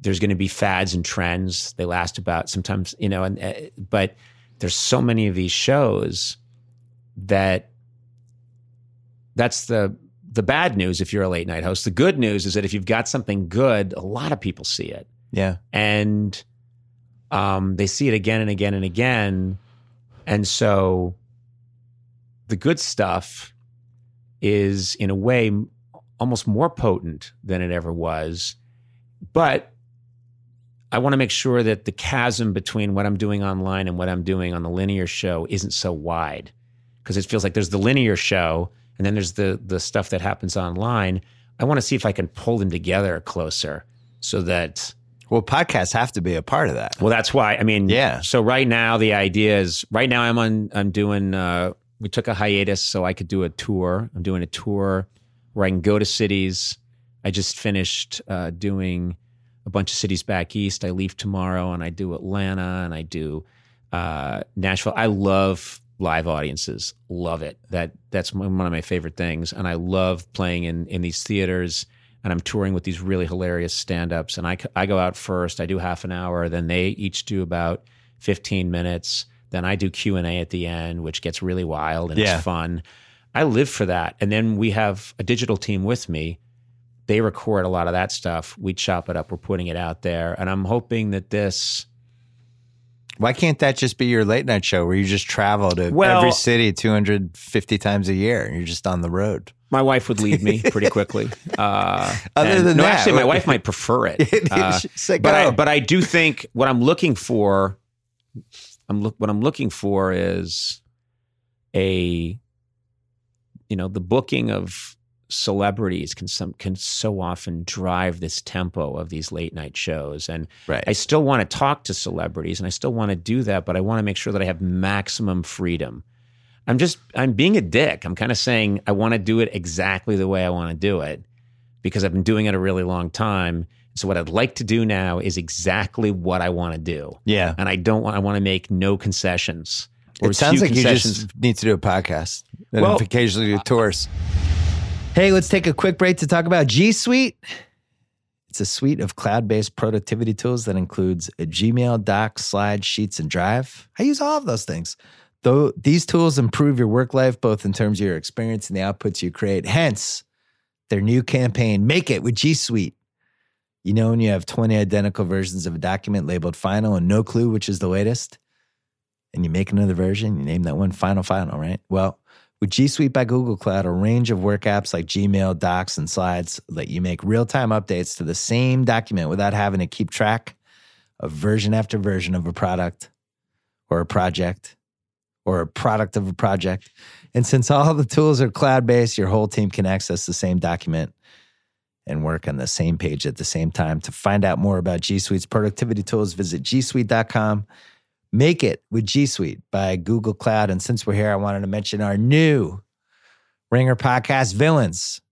There's going to be fads and trends. They last about sometimes you know, and uh, but there's so many of these shows that that's the the bad news if you're a late night host. The good news is that if you've got something good, a lot of people see it yeah, and um, they see it again and again and again. And so the good stuff is, in a way, almost more potent than it ever was. But I want to make sure that the chasm between what I'm doing online and what I'm doing on the linear show isn't so wide because it feels like there's the linear show and then there's the the stuff that happens online. I want to see if I can pull them together closer so that Well, podcasts have to be a part of that. well, that's why. I mean, Yeah. So right now, the idea is right now I'm on. I'm doing. Uh, we took a hiatus so I could do a tour. I'm doing a tour where I can go to cities. I just finished uh, doing a bunch of cities back east. I leave tomorrow, and I do Atlanta, and I do uh, Nashville. I love live audiences. Love it. That that's one of my favorite things, and I love playing in in these theaters and I'm touring with these really hilarious stand-ups. And I, I go out first. I do half an hour. Then they each do about 15 minutes. Then I do Q and A at the end, which gets really wild and Yeah. it's fun. I live for that. And then we have a digital team with me. They record a lot of that stuff. We chop it up. We're putting it out there, and I'm hoping that this. Why can't that just be your late night show where you just travel to Well- every city 250 times a year and you're just on the road? My wife would leave me pretty quickly. Uh, Other than no, that, actually, my wife might prefer it. Uh, like, but I but I do think what I'm looking for, I'm look what I'm looking for is a, you know, the booking of celebrities can some can so often drive this tempo of these late night shows, and right. I still want to talk to celebrities, and I still want to do that, but I want to make sure that I have maximum freedom. I'm just I'm being a dick. I'm kind of saying I want to do it exactly the way I want to do it because I've been doing it a really long time. So what I'd like to do now is exactly what I want to do, yeah. and I don't want I want to make no concessions. or It sounds like you just need to do a podcast and Well- occasionally do tours. Hey, let's take a quick break to talk about G Suite. It's a suite of cloud based productivity tools that includes Gmail, Docs, Slides, Sheets, and Drive. I use all of those things. Though these tools improve your work life both in terms of your experience and the outputs you create. Hence, their new campaign, Make It with G Suite. You know, when you have 20 identical versions of a document labeled final and no clue which is the latest, and you make another version, you name that one final, final, right? Well, with G Suite by Google Cloud, a range of work apps like Gmail, Docs, and Slides let you make real time updates to the same document without having to keep track of version after version of a product or a project or a product of a project. And since all the tools are cloud based, your whole team can access the same document and work on the same page at the same time. To find out more about G Suite's productivity tools, visit gsuite.com. Make it with G Suite by Google Cloud. And since we're here, I wanted to mention our new Ringer podcast, Villains,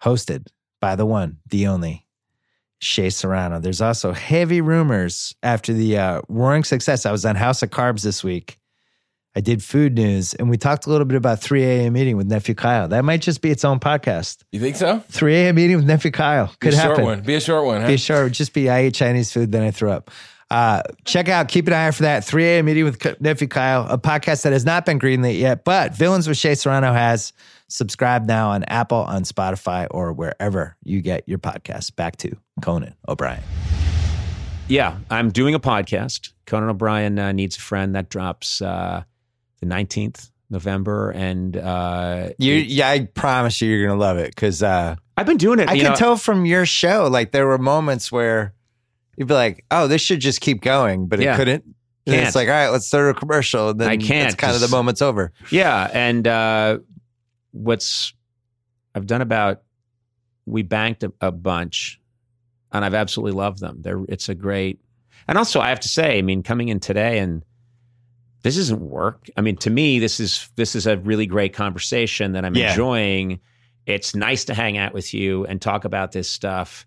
hosted by the one, the only, Shea Serrano. There's also heavy rumors after the uh, roaring success. I was on House of Carbs this week. I did food news, and we talked a little bit about 3 a.m. meeting with nephew Kyle. That might just be its own podcast. You think so? 3 a.m. meeting with nephew Kyle could be a happen. short one. Be a short one. Huh? Be short. just be I ate Chinese food, then I threw up. Uh, check out, keep an eye out for that 3 a.m. meeting with nephew Kyle, a podcast that has not been greenlit yet, but Villains with Shea Serrano has. Subscribe now on Apple, on Spotify, or wherever you get your podcasts. Back to Conan O'Brien. Yeah, I'm doing a podcast. Conan O'Brien uh, needs a friend that drops uh, the 19th November, and uh, You, yeah, I promise you, you're gonna love it because uh, I've been doing it. I can know, tell from your show. Like there were moments where you'd be like, "Oh, this should just keep going," but Yeah. it couldn't. And Can't. it's like, all right, let's start a commercial. And then I can't, It's kind of the 'cause- moment's over. Yeah, and uh, what's I've done about we banked a, a bunch, and I've absolutely loved them. They're it's a great, and also I have to say, I mean, coming in today and this isn't work. I mean, to me, this is this is a really great conversation that I'm Yeah. enjoying. It's nice to hang out with you and talk about this stuff,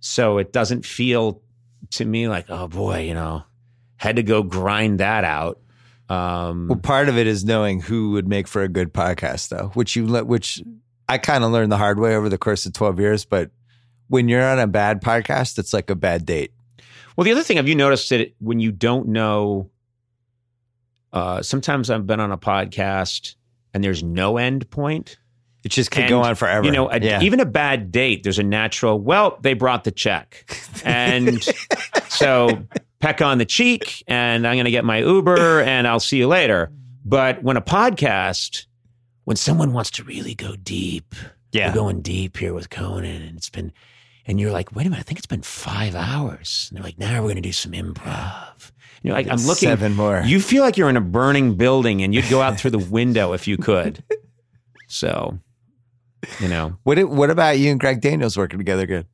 so it doesn't feel to me like, oh boy, you know, had to go grind that out. Um, Well, part of it is knowing who would make for a good podcast, though, which you let, which I kind of learned the hard way over the course of twelve years. But when you're on a bad podcast, it's like a bad date. Well, the other thing, have you noticed that when you don't know, uh, sometimes I've been on a podcast and there's no end point. It just could And, go on forever. You know, a, yeah. even a bad date, there's a natural, well, they brought the check. And so peck on the cheek and I'm going to get my Uber and I'll see you later. But when a podcast, when someone wants to really go deep, yeah. we're going deep here with Conan, and it's been, and you're like, wait a minute, I think it's been five hours. And they're like, now we're going to do some improv. And you're like, I'm looking. seven more. You feel like you're in a burning building, and you'd go out through the window if you could. So, you know, what? it- What about you and Greg Daniels working together? Good.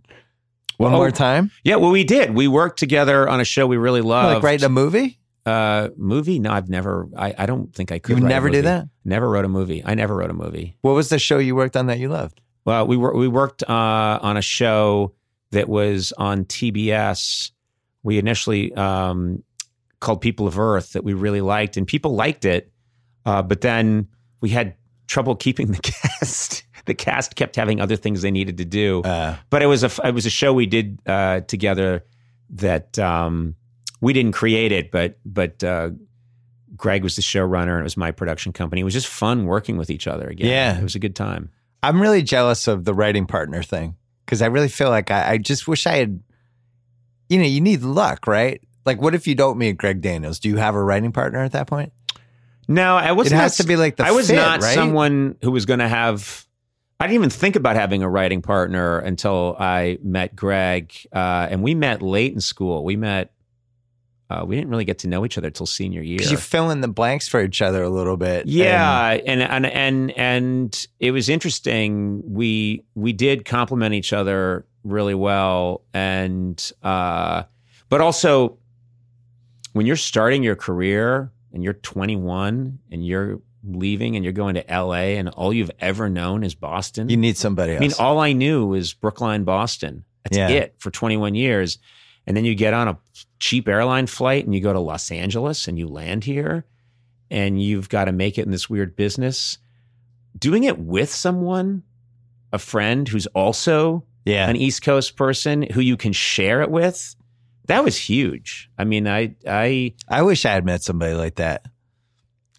One Oh, more time. yeah. Well, we did. We worked together on a show we really loved. Like writing a movie. uh, movie? No, I've never. I, I don't think I could. You write a never did that. Never wrote a movie. I never wrote a movie. What was the show you worked on that you loved? Well, we were we worked uh, on a show that was on TBS. We initially um, called People of Earth that we really liked, and people liked it. Uh, but then we had trouble keeping the cast. The cast kept having other things they needed to do. Uh, but it was a it was a show we did uh, together that um, we didn't create it, but but uh, Greg was the showrunner and it was my production company. It was just fun working with each other again. Yeah. it was a good time. I'm really jealous of the writing partner thing because I really feel like I, I just wish I had. You know, you need luck, right? Like, what if you don't meet Greg Daniels? Do you have a writing partner at that point? No, I was it has to be like the I was fit, not right? someone who was going to have. I didn't even think about having a writing partner until I met Greg, uh, and we met late in school. We met. Uh, we didn't really get to know each other till senior year. because you fill in the blanks for each other a little bit. Yeah, and and and and it was interesting. We we did complement each other really well, and uh, but also when you're starting your career and you're 21 and you're leaving and you're going to LA and all you've ever known is Boston. you need somebody else. I mean, all I knew was Brookline, Boston. That's Yeah. it for 21 years. And then you get on a cheap airline flight and you go to Los Angeles and you land here and you've got to make it in this weird business. Doing it with someone, a friend who's also yeah, an East Coast person who you can share it with, that was huge. I mean, I, I, I wish I had met somebody like that.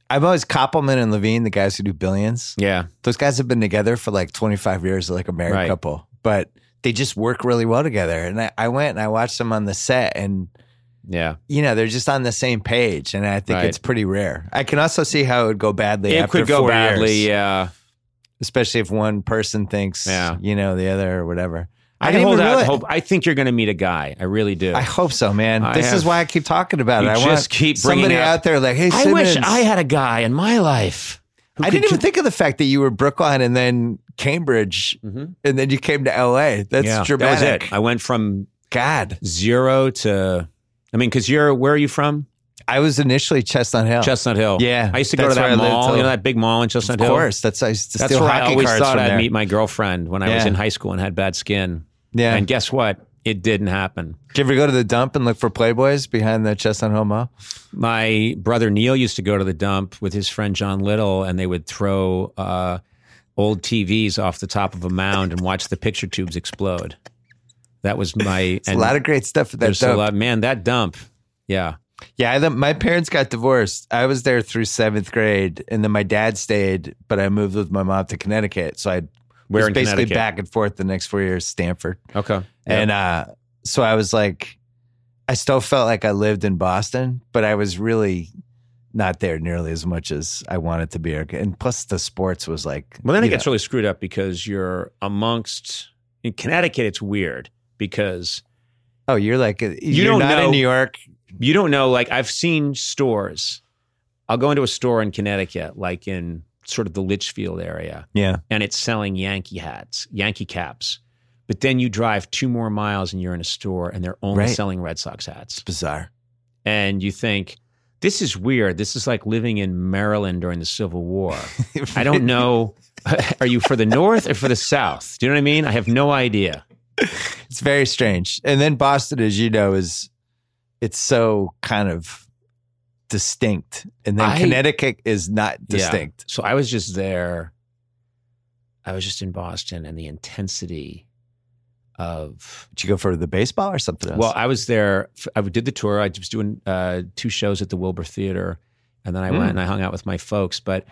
I've always Koppelman and Levine, the guys who do billions. yeah, Those guys have been together for like 25 years, like a married Right. couple, but they just work really well together. And I, I went and I watched them on the set, and yeah. you know they're just on the same page, and I think Right. it's pretty rare. I can also see how it would go badly. it after could go four badly. years, Yeah. especially if one person thinks, Yeah. you know, the other or whatever. I, didn't hold out hope. I think you're going to meet a guy. I really do. I hope so, man. I this is why I keep talking about it. I just want keep bringing somebody up- out there like, hey, I wish I had a guy in my life. I didn't even think of the fact that you were Brookline and then Cambridge, Mhm. and then you came to LA. That's yeah, dramatic. That was it. I went from God, zero to. I mean, because you're where are you from? I was initially Chestnut Hill. Chestnut Hill. Yeah, I used to go to that mall. You know that big mall in Chestnut Hill? of course, that's I used to That's steal where I hockey always cards thought from I'd there. meet my girlfriend when I was Yeah. in high school and had bad skin. Yeah. And guess what? It didn't happen. Did you ever go to the dump and look for Playboys behind the Chestnut Hill Mall? My brother Neil used to go to the dump with his friend John Little, and they would throw uh, old TVs off the top of a mound and watch the picture tubes explode. That was my. It's a lot of great stuff at that there's a dump. lot, man. That dump, yeah. Yeah, I, my parents got divorced. I was there through seventh grade, and then my dad stayed, but I moved with my mom to Connecticut. So I Where was basically back and forth the next four years, Stanford. Okay, And uh, so I was like, I still felt like I lived in Boston, but I was really not there nearly as much as I wanted to be. And plus, the sports was like, Well, then it you gets really screwed up because you're amongst in Connecticut. It's weird because oh, you're like, you you're not know- in New York. You don't know. Like I've seen stores. I'll go into a store in Connecticut, like in sort of the Litchfield area, Yeah. and it's selling Yankee hats, Yankee caps. But then you drive two more miles and you're in a store and they're only Right. selling Red Sox hats. It's bizarre. And you think, this is weird. This is like living in Maryland during the Civil War. I don't know. Are you for the North or for the South? Do you know what I mean? I have no idea. It's very strange. And then Boston, as you know, is it's so kind of distinct. And then I- Connecticut is not Yeah. distinct. So I was just there. I was just in Boston and the intensity of Did you go for the baseball or something else? well, I was there. I did the tour. I was doing uh, two shows at the Wilbur Theater, and then I Mm. went and I hung out with my folks. But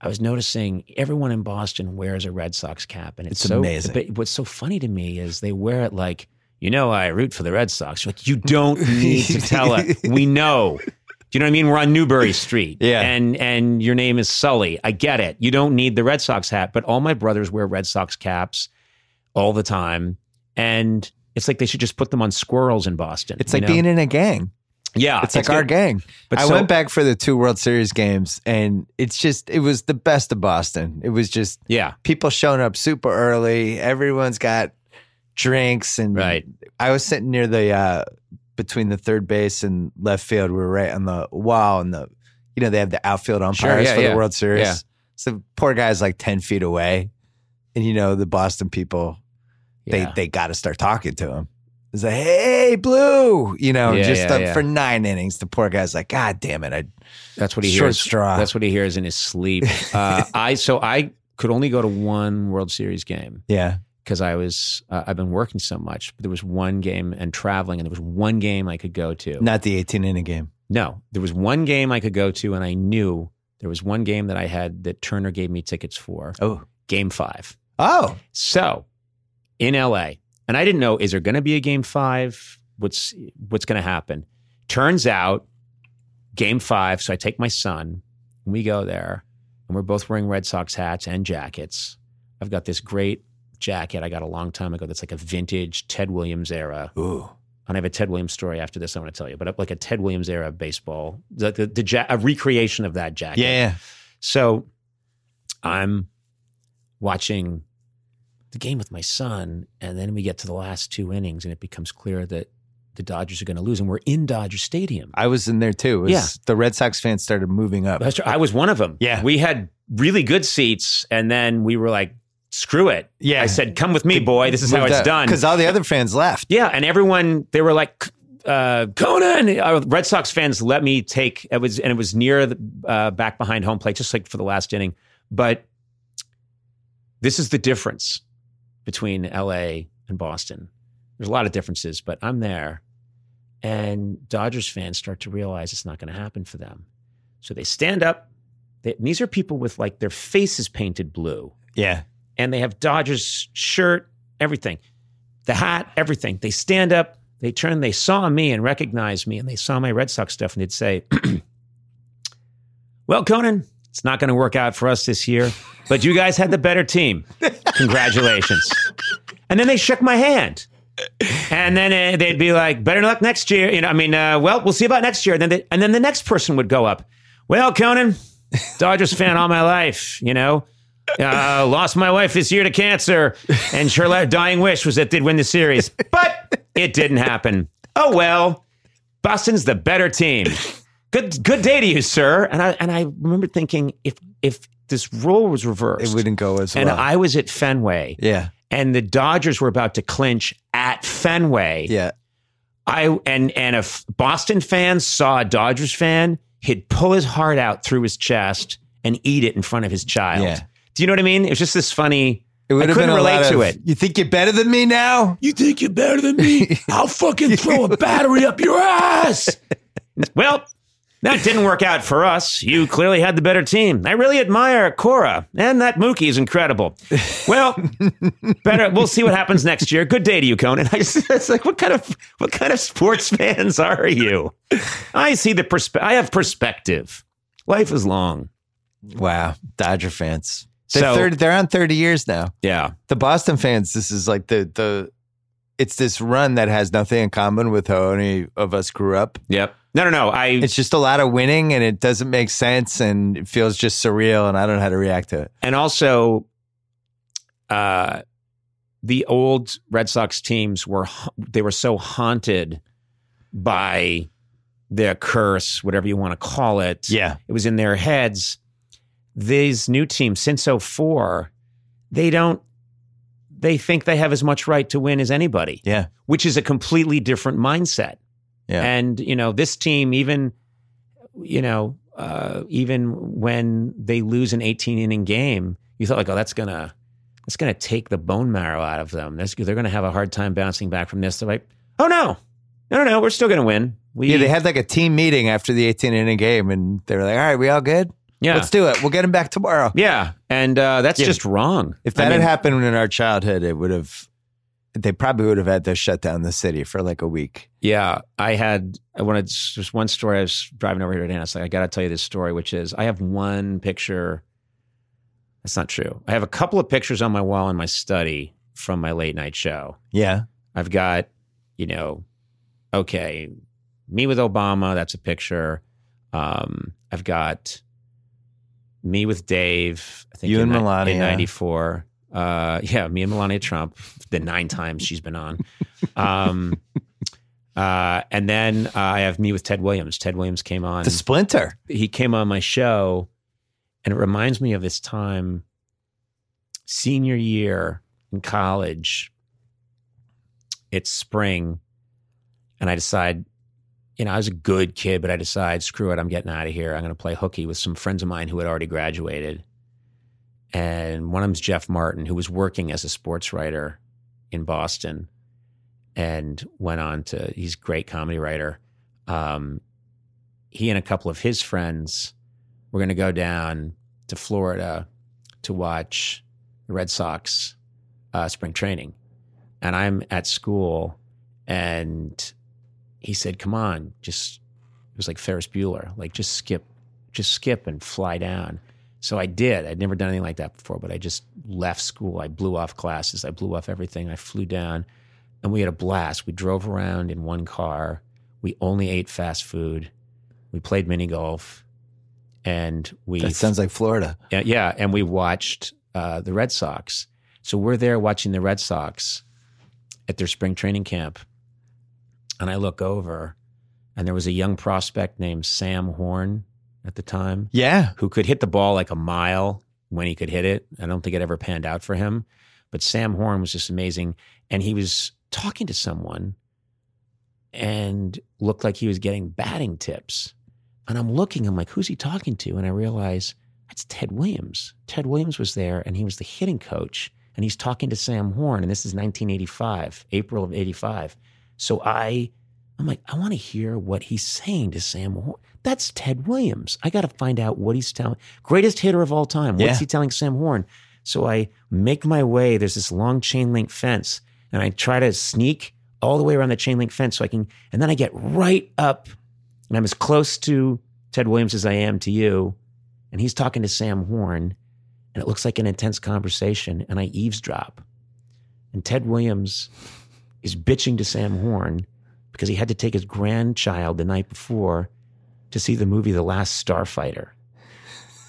I was noticing everyone in Boston wears a Red Sox cap, and it's, It's so amazing. But what's so funny to me is they wear it like you know I root for the Red Sox. You're like you don't need to tell it. We know. Do you know what I mean? We're on Newbury Street, Yeah. and and your name is Sully. I get it. You don't need the Red Sox hat, but all my brothers wear Red Sox caps all the time, and it's like they should just put them on squirrels in Boston. it's like know? being in a gang. yeah, It's like our gang. But I so- went back for the two World Series games, and it's just it was the best of Boston. It was just Yeah, people showing up super early. Everyone's got drinks, and Right. I was sitting near the uh, between the third base and left field. We were right on the wall, and the you know they have the outfield umpires yeah, for yeah. the World Series. Yeah. So poor guy's like ten feet away, and you know the Boston people they they got to start talking to him. It's like, hey, Blue, you know, just for nine innings. The poor guy's like, God damn it, I That's what he hears. straw. That's what he hears in his sleep. Uh, I so I could only go to one World Series game yeah, because I was uh, I've been working so much. But there was one game and traveling, and there was one game I could go to. not the eighteen inning game. No, there was one game I could go to, and I knew there was one game that I had that Turner gave me tickets for. Oh, Game five. oh, So in LA, and I didn't know is there going to be a game five? What's what's going to happen? Turns out, game five. So I take my son, and we go there, and we're both wearing Red Sox hats and jackets. I've got this great jacket I got a long time ago. That's like a vintage Ted Williams era. ooh, And I have a Ted Williams story after this. I want to tell you, but uh, like a Ted Williams era baseball, the, the, the ja- a recreation of that jacket. yeah. So I'm watching the game with my son, and then we get to the last two innings, and it becomes clear that the Dodgers are going to lose, and we're in Dodger Stadium. I was in there too. Was, Yeah. the Red Sox fans started moving up. That's- I was one of them. Yeah. we had really good seats, and then we were like, "Screw it!" Yeah. I said, "Come with me, boy. This is how it's done." Because all the other fans left. Yeah, and everyone they were like, uh, Conan. Uh, Red Sox fans let me take it was, and it was near the uh, back behind home plate, just like for the last inning. But this is the difference between L.A. and Boston. There's a lot of differences, but I'm there, and Dodgers fans start to realize it's not going to happen for them. So they stand up. They, and these are people with like their faces painted blue Yeah. And they have Dodgers shirt, everything, the hat, everything. They stand up, they turn, they saw me and recognized me, and they saw my Red Sox stuff, and they'd say, "Well, Conan, it's not going to work out for us this year, but you guys had the better team. Congratulations." and then they shook my hand. And then uh, they'd be like, "Better luck next year." You know, I mean, uh, well, we'll see about next year. And then, they, and then the next person would go up. Well, Conan, Dodgers fan all my life. You know, uh, lost my wife this year to cancer, and her dying wish was that they'd win the series, but it didn't happen. Oh well, Boston's the better team. Good, good day to you, sir. And I and I remember thinking, if if this role was reversed, It wouldn't go as and. I was at Fenway, yeah, and the Dodgers were about to clinch at Fenway. yeah. I and and if Boston fans saw a Dodgers fan, he'd pull his heart out through his chest and eat it in front of his child. Yeah. Do you know what I mean? It was just this funny. It would I have couldn't been a relate lot to of, it. You think you're better than me now? You think you're better than me? I'll fucking throw a battery up your ass. well, that didn't work out for us. You clearly had the better team. I really admire Cora, and that Mookie is incredible. Well, better. We'll see what happens next year. Good day to you, Conan. I just, it's like, what kind of what kind of sports fans are you? I see the perspe- I have perspective. Life is long. Wow, Dodger fans. They're, So- 30, they're on 30 years now. Yeah, The Boston fans, this is like the the it's this run that has nothing in common with how any of us grew up. yep. No, no, no. I It's just a lot of winning and it doesn't make sense and it feels just surreal and I don't know how to react to it. and also uh the old Red Sox teams were they were so haunted by their curse, whatever you want to call it. Yeah. It was in their heads. These new teams since 04, they don't they think they have as much right to win as anybody, Yeah. which is a completely different mindset. Yeah. And you know, this team even you know, uh, even when they lose an 18 inning game, you thought like, oh, that's gonna that's gonna take the bone marrow out of them. That's, they're gonna have a hard time bouncing back from this. They're like, oh no, no, no, no, we're still gonna win. We, Yeah, they had like a team meeting after the 18 inning game and they were like, all right, we all good? Yeah, Let's do it. We'll get him back tomorrow. yeah, and uh, that's Yeah. just wrong. If that I mean, had happened in our childhood, it would have, they probably would have had to shut down the city for like a week. Yeah, I had I wanted just one story. I was driving over here today, and I was like, I got to tell you this story, which is I have one picture. That's not true. I have a couple of pictures on my wall in my study from my late night show. Yeah. I've got, you know, okay, me with Obama. That's a picture. Um, I've got me with Dave. I think You in and Melania. in '94. Uh, yeah, me and Melania Trump. The nine times she's been on. Um, uh, and then uh, I have me with Ted Williams. Ted Williams came on The splinter. he came on my show and it reminds me of this time senior year in college it's spring and i decide you know i was a good kid but i decide screw it i'm getting out of here. I'm going to play hooky with some friends of mine who had already graduated. And one of them's jeff martin who was working as a sports writer in boston and went on to he's a great comedy writer. Um, he and a couple of his friends were going to go down to Florida to watch the Red Sox uh, spring training. And I'm at school, and he said, Come on, just, it was like Ferris Bueller, like just skip, just skip and fly down. So I did. I'd never done anything like that before, but I just left school. I blew off classes, I blew off everything. I flew down, and we had a blast. We drove around in one car. We only ate fast food. We played mini golf, and we That sounds like Florida. yeah, yeah, and we watched uh, the Red Sox. So we're there watching the Red Sox at their spring training camp, and I look over, and there was a young prospect named Sam Horn at the time Yeah. who could hit the ball like a mile when he could hit it. I don't think it ever panned out for him, but Sam Horn was just amazing, and he was talking to someone, and looked like he was getting batting tips. And I'm looking, I'm like, who's he talking to? And I realize that's Ted Williams. Ted Williams was there and he was the hitting coach and he's talking to Sam Horn. And this is 1985, April of 85. So I, I'm like, I want to hear what he's saying to Sam Horn. That's Ted Williams. I got to find out what he's telling. Greatest hitter of all time. What's Yeah. he telling Sam Horn? So I make my way. There's this long chain link fence and I try to sneak all the way around the chain link fence so I can, and then I get right up and I'm as close to Ted Williams as I am to you. And he's talking to Sam Horn, and it looks like an intense conversation. And I eavesdrop. and Ted Williams is bitching to Sam Horn because he had to take his grandchild the night before to see the movie The Last Starfighter.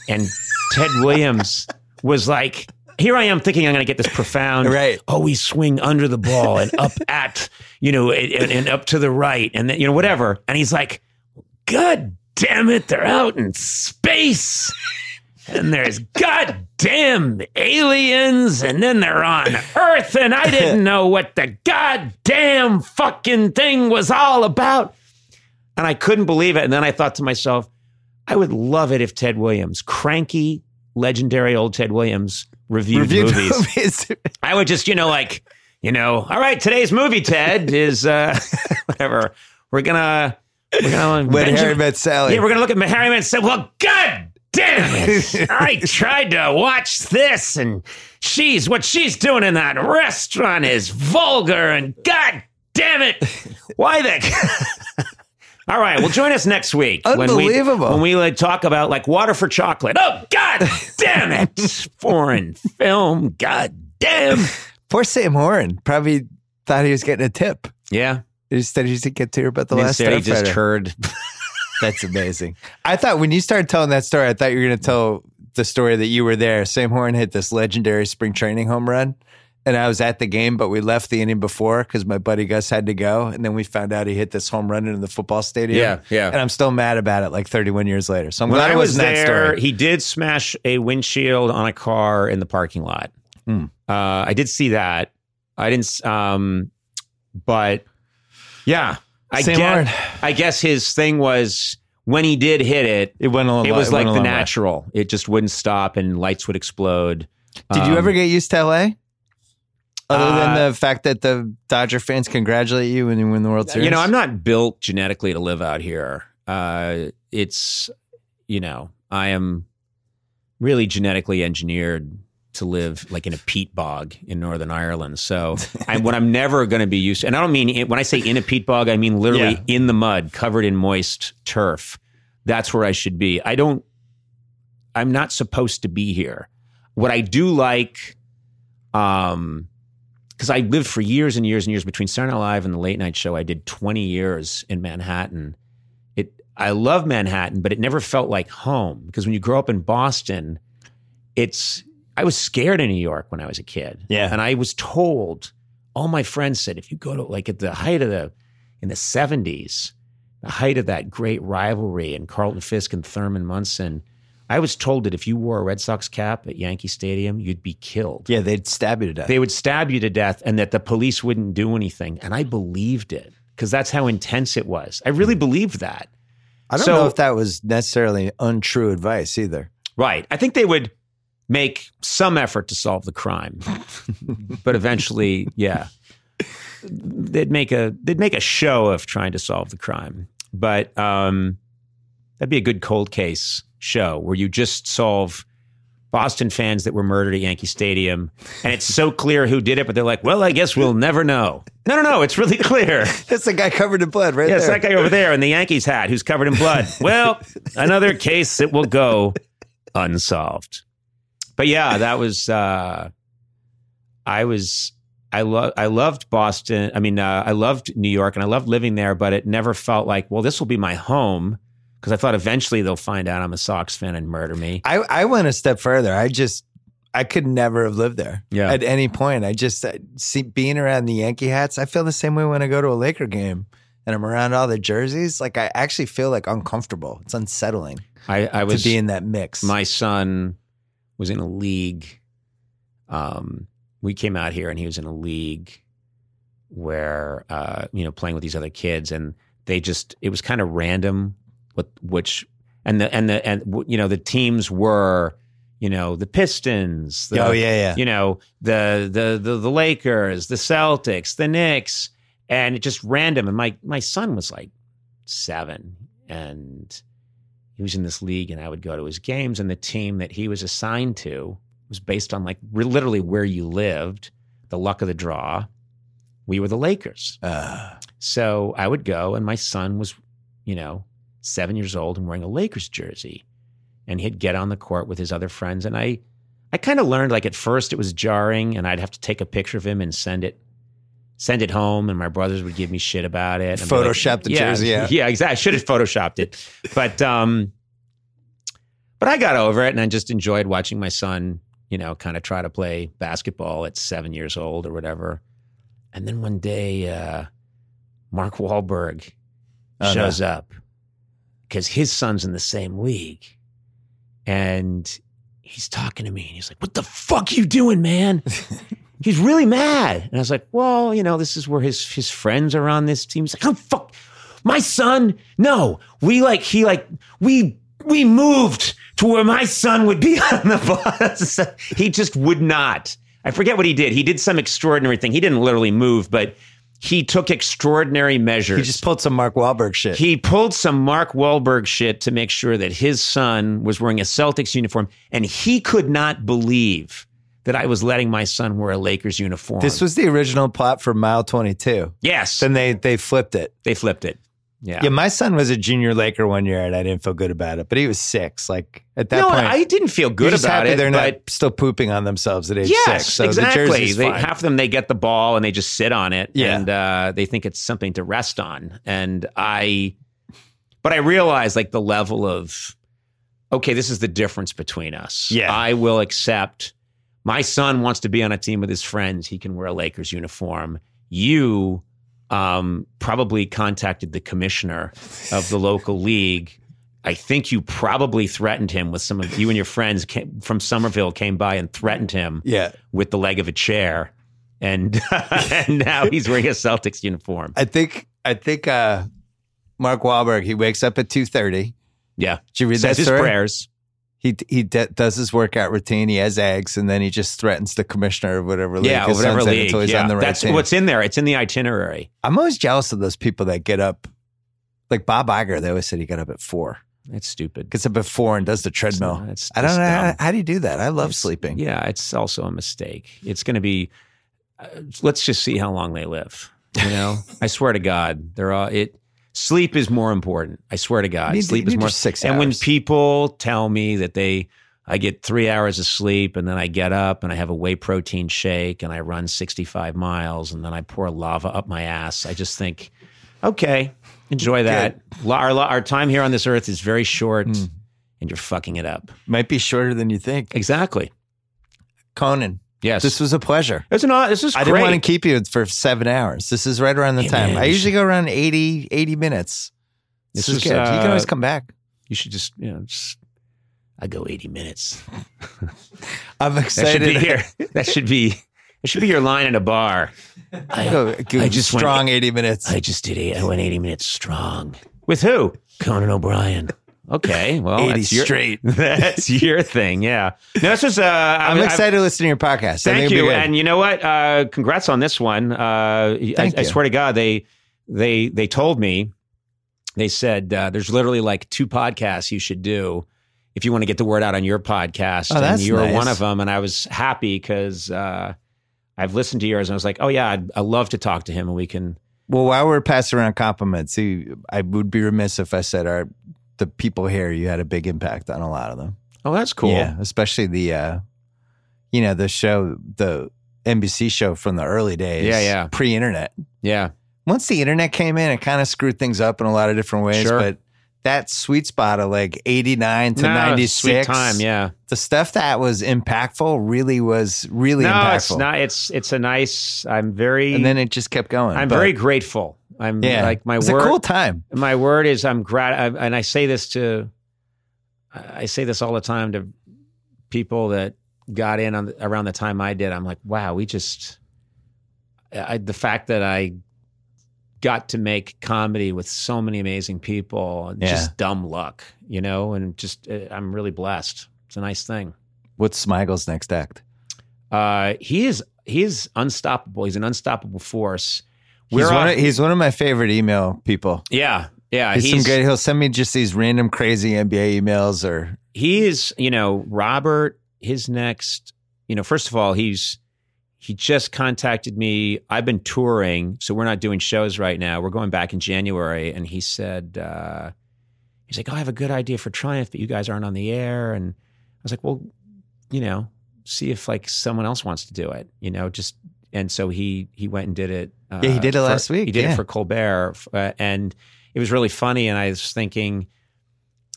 And Ted Williams was like, here I am thinking I'm going to get this profound, Right. Oh, we swing under the ball and up at, you know, and, and up to the right, and then, you know, whatever. And he's like, God damn it, they're out in space. And there's goddamn aliens, and then they're on Earth, and I didn't know what the goddamn fucking thing was all about. And I couldn't believe it. And then I thought to myself, I would love it if Ted Williams, cranky, legendary old Ted Williams, reviewed, Reviewed movies. movies. I would just, you know, like, you know, all right, today's movie, Ted, is uh whatever. We're gonna we're gonna when Benjamin- Harry met Sally. yeah, we're gonna look at Harry and say, well, god damn it. I tried to watch this and she's what she's doing in that restaurant is vulgar and god damn it. Why the All right, well, join us next week Unbelievable. when we when we like talk about like water for chocolate. Oh God damn it, foreign film. God damn. Poor Sam Horn probably thought he was getting a tip. Yeah, Instead, he didn't get to hear about the last instead he just heard. That's amazing. I thought when you started telling that story, I thought you were going to tell the story that you were there. Sam Horn hit this legendary spring training home run, and I was at the game, but we left the inning before because my buddy Gus had to go, and then we found out he hit this home run into the football stadium. Yeah, yeah. And I'm still mad about it, like 31 years later. So I'm When glad I was wasn't that there, story. he did smash a windshield on a car in the parking lot. Hmm. Uh, I did see that. I didn't. Um, but yeah, I Sam guess, Horn. I guess his thing was when he did hit it. It went a long. It was went like the long way. natural. It just wouldn't stop, and lights would explode. Did you Um, ever get used to LA? Other Uh, than the fact that the Dodger fans congratulate you when you win the World Series, You know, I'm not built genetically to live out here. Uh, it's, you know, I am really genetically engineered to live like in a peat bog in Northern Ireland. So, I, what I'm never going to be used to, and I don't mean it, when I say in a peat bog, I mean literally Yeah. in the mud, covered in moist turf. That's where I should be. I don't. I'm not supposed to be here. What I do like, um, because I lived for years and years and years between Saturday Night Live and the late night show. I did 20 years in Manhattan. It I love Manhattan, but it never felt like home because when you grow up in Boston, it's I was scared in New York when I was a kid. Yeah. And I was told, all my friends said, if you go to like at the height of the in the 70s, the height of that great rivalry and Carlton Fisk and Thurman Munson, I was told that if you wore a Red Sox cap at Yankee Stadium, you'd be killed yeah, they'd stab you to death. they would stab you to death and that the police wouldn't do anything. And I believed it because that's how intense it was. I really believed that. I don't so- know if that was necessarily untrue advice either. Right. I think they would make some effort to solve the crime, but eventually, yeah, they'd make a they'd make a show of trying to solve the crime. But um, that'd be a good cold case show where you just solve Boston fans that were murdered at Yankee Stadium, and it's so clear who did it, but they're like, well, I guess we'll never know. No, no, no, it's really clear. That's the guy covered in blood, right Yes, there. that guy over there in the Yankees hat who's covered in blood. Well, another case that will go unsolved. But yeah, that was uh I was I love I loved Boston. I mean, uh, I loved New York and I loved living there, but it never felt like, well, this will be my home because I thought eventually they'll find out I'm a Sox fan and murder me. I, I went a step further. I just, I could never have lived there Yeah. at any point. I just, uh, see, being around the Yankee hats, I feel the same way when I go to a Laker game and I'm around all the jerseys. Like, I actually feel like uncomfortable. It's unsettling I, I was to be in that mix. my son was in a league. Um, we came out here and he was in a league where uh, you know playing with these other kids, and they just it was kind of random. What which and the and the and you know the teams were you know the Pistons. The, oh, yeah, yeah. you know the, the the the Lakers, the Celtics, the Knicks, and it just random. And my my son was like seven, and he was in this league, and I would go to his games, and the team that he was assigned to was based on like literally where you lived, the luck of the draw. We were the Lakers, Uh, so I would go, and my son was, you know, seven years old and wearing a Lakers jersey, and he'd get on the court with his other friends, and I. I kind of learned like at first it was jarring, and I'd have to take a picture of him and send it. Send it home, and my brothers would give me shit about it. and be like, Photoshop the jersey, yeah. yeah, exactly. I should have photoshopped it, but um, but I got over it, and I just enjoyed watching my son, you know, kind of try to play basketball at seven years old or whatever. And then one day, uh, Mark Wahlberg Oh, no. shows up because his son's in the same league, and he's talking to me, and he's like, "What the fuck you doing, man?" he's really mad, and I was like, "Well, you know, this is where his his friends are on this team." He's like, "Oh fuck, my son! No, we like he like we we moved to where my son would be on the bus." he just would not. I forget what he did. He did some extraordinary thing. He didn't literally move, but he took extraordinary measures. He just pulled some Mark Wahlberg shit. He pulled some Mark Wahlberg shit to make sure that his son was wearing a Celtics uniform, and he could not believe that I was letting my son wear a Lakers uniform. this was the original plot for Mile 22. yes, Then they they flipped it. they flipped it. Yeah, Yeah, my son was a junior Laker one year, and I didn't feel good about it. But he was six. Like at that no, point, I didn't feel good about it. they're not still pooping on themselves at age yes, six. So exactly. the they, half of them they get the ball and they just sit on it, Yeah. and uh, they think it's something to rest on. And I, but I realized like the level of, okay, this is the difference between us. Yeah. I will accept. My son wants to be on a team with his friends. He can wear a Lakers uniform. You um, probably contacted the commissioner of the local league. I think you probably threatened him with some of you and your friends came, from Somerville came by and threatened him yeah, with the leg of a chair, and and now he's wearing a Celtics uniform. I think I think uh, Mark Wahlberg. He wakes up at two thirty. Yeah, Did you read says that his prayers. He he d- does his workout routine. He has eggs, and then he just threatens the commissioner of whatever league Yeah, whatever league. until he's yeah. on the right That's team. what's in there. It's in the itinerary. I'm always jealous of those people that get up. Like Bob Iger, they always said he got up at four. It's stupid. Gets up at four and does the treadmill. not- it's I don't know how, how do you do that. I love It's- sleeping. Yeah, it's also a mistake. It's going to be. Uh, let's just see how long they live. You know, I swear to God, they're all it. Sleep is more important. I swear to God, need- sleep is more. six and when people tell me that they, I get three hours of sleep, and then I get up and I have a whey protein shake, and I run sixty-five miles, and then I pour lava up my ass. I just think, okay, enjoy that. Our, our time here on this earth is very short, Hmm. and you're fucking it up. Might be shorter than you think. Exactly. Conan, Yes. this was a pleasure. It's not. This is I great. didn't want to keep you for seven hours. This is right around the Hey, time. man, I you usually go around 80, 80 minutes. This, This is is, good. you can always uh, come back. You should just, you know, just. I go eighty minutes. I'm That should excited. be here. That should be. It should be your line in a bar. I go, go I just went- strong 80 minutes. I just did eight. I went eighty minutes strong. With who? Conan O'Brien. Okay, well, 80 that's your, straight. That's your thing. Yeah. No, this was. Uh, I I'm was- excited to listen to your podcast. Thank you, and you know what? Uh, congrats on this one. Uh, I, I swear to God, they they they told me they said uh, there's literally like two podcasts you should do if you want to get the word out on your podcast, Oh, and you were nice. one of them. And I was happy because uh, I've listened to yours, and I was like, oh yeah, I'd, I love to talk to him, and we can. Well, while we're passing around compliments, see, I would be remiss if I said our the people here. You had a big impact on a lot of them. Oh, that's cool. Yeah, especially the, uh, you know, the show, the NBC show from the early days. Yeah, yeah. pre-internet. yeah. Once the internet came in, it kind of screwed things up in a lot of different ways. Sure. But that sweet spot of like eighty nine to No, ninety sweet time. Yeah. the stuff that was impactful really was really no, impactful. it's not. It's it's a nice. I'm very. and then it just kept going. I'm But, very grateful. I'm yeah, like my it was word. a cool time. my word is I'm grat, I- and I say this to, I say this all the time to people that got in on the, around the time I did. I'm like, wow, we just, I, the fact that I got to make comedy with so many amazing people, Yeah. just dumb luck, you know, and just uh, I'm really blessed. It's a nice thing. What's Smigel's next act? Uh, he is he is unstoppable. He's an unstoppable force. He's We're one, of, he's one of my favorite email people. yeah, yeah. He's, some good. He'll send me just these random crazy NBA emails or he is you know robert his next you know first of all he's he just contacted me i've been touring so we're not doing shows right now we're going back in january and he said uh he's like oh i have a good idea for triumph but you guys aren't on the air and i was like well you know see if like someone else wants to do it. You know, just and so he he went and did it. Uh, Yeah, he did it for- last week, He did yeah. it for Colbert, uh, and it was really funny. And I was thinking,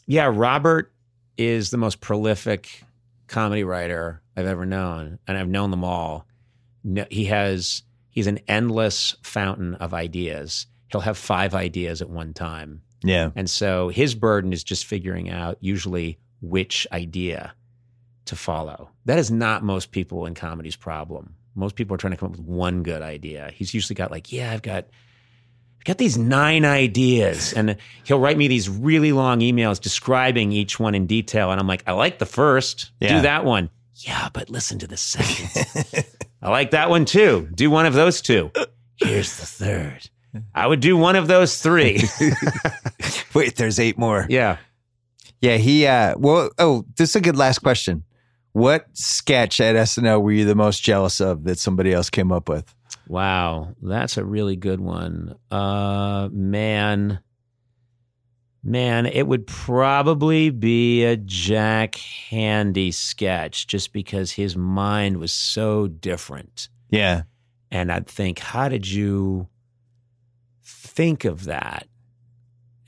yeah, Robert is the most prolific comedy writer I've ever known, and I've known them all. No, he has he's an endless fountain of ideas. He'll have five ideas at one time. Yeah. And so his burden is just figuring out usually which idea to follow. That is not most people in comedy's problem. Most people are trying to come up with one good idea. He's usually got like, yeah, I've got I've got these nine ideas. And he'll write me these really long emails describing each one in detail. And I'm like, I like the first. Yeah. Do that one. Yeah, but listen to the second. I like that one too. Do one of those two. Here's the third. I would do one of those three. Wait, there's eight more. yeah. Yeah, he uh well oh, this is a good last question. What sketch at SNL were you the most jealous of that somebody else came up with? Wow, that's a really good one. Uh man. Man, it would probably be a Jack Handey sketch just because his mind was so different. Yeah. And I'd think, how did you think of that?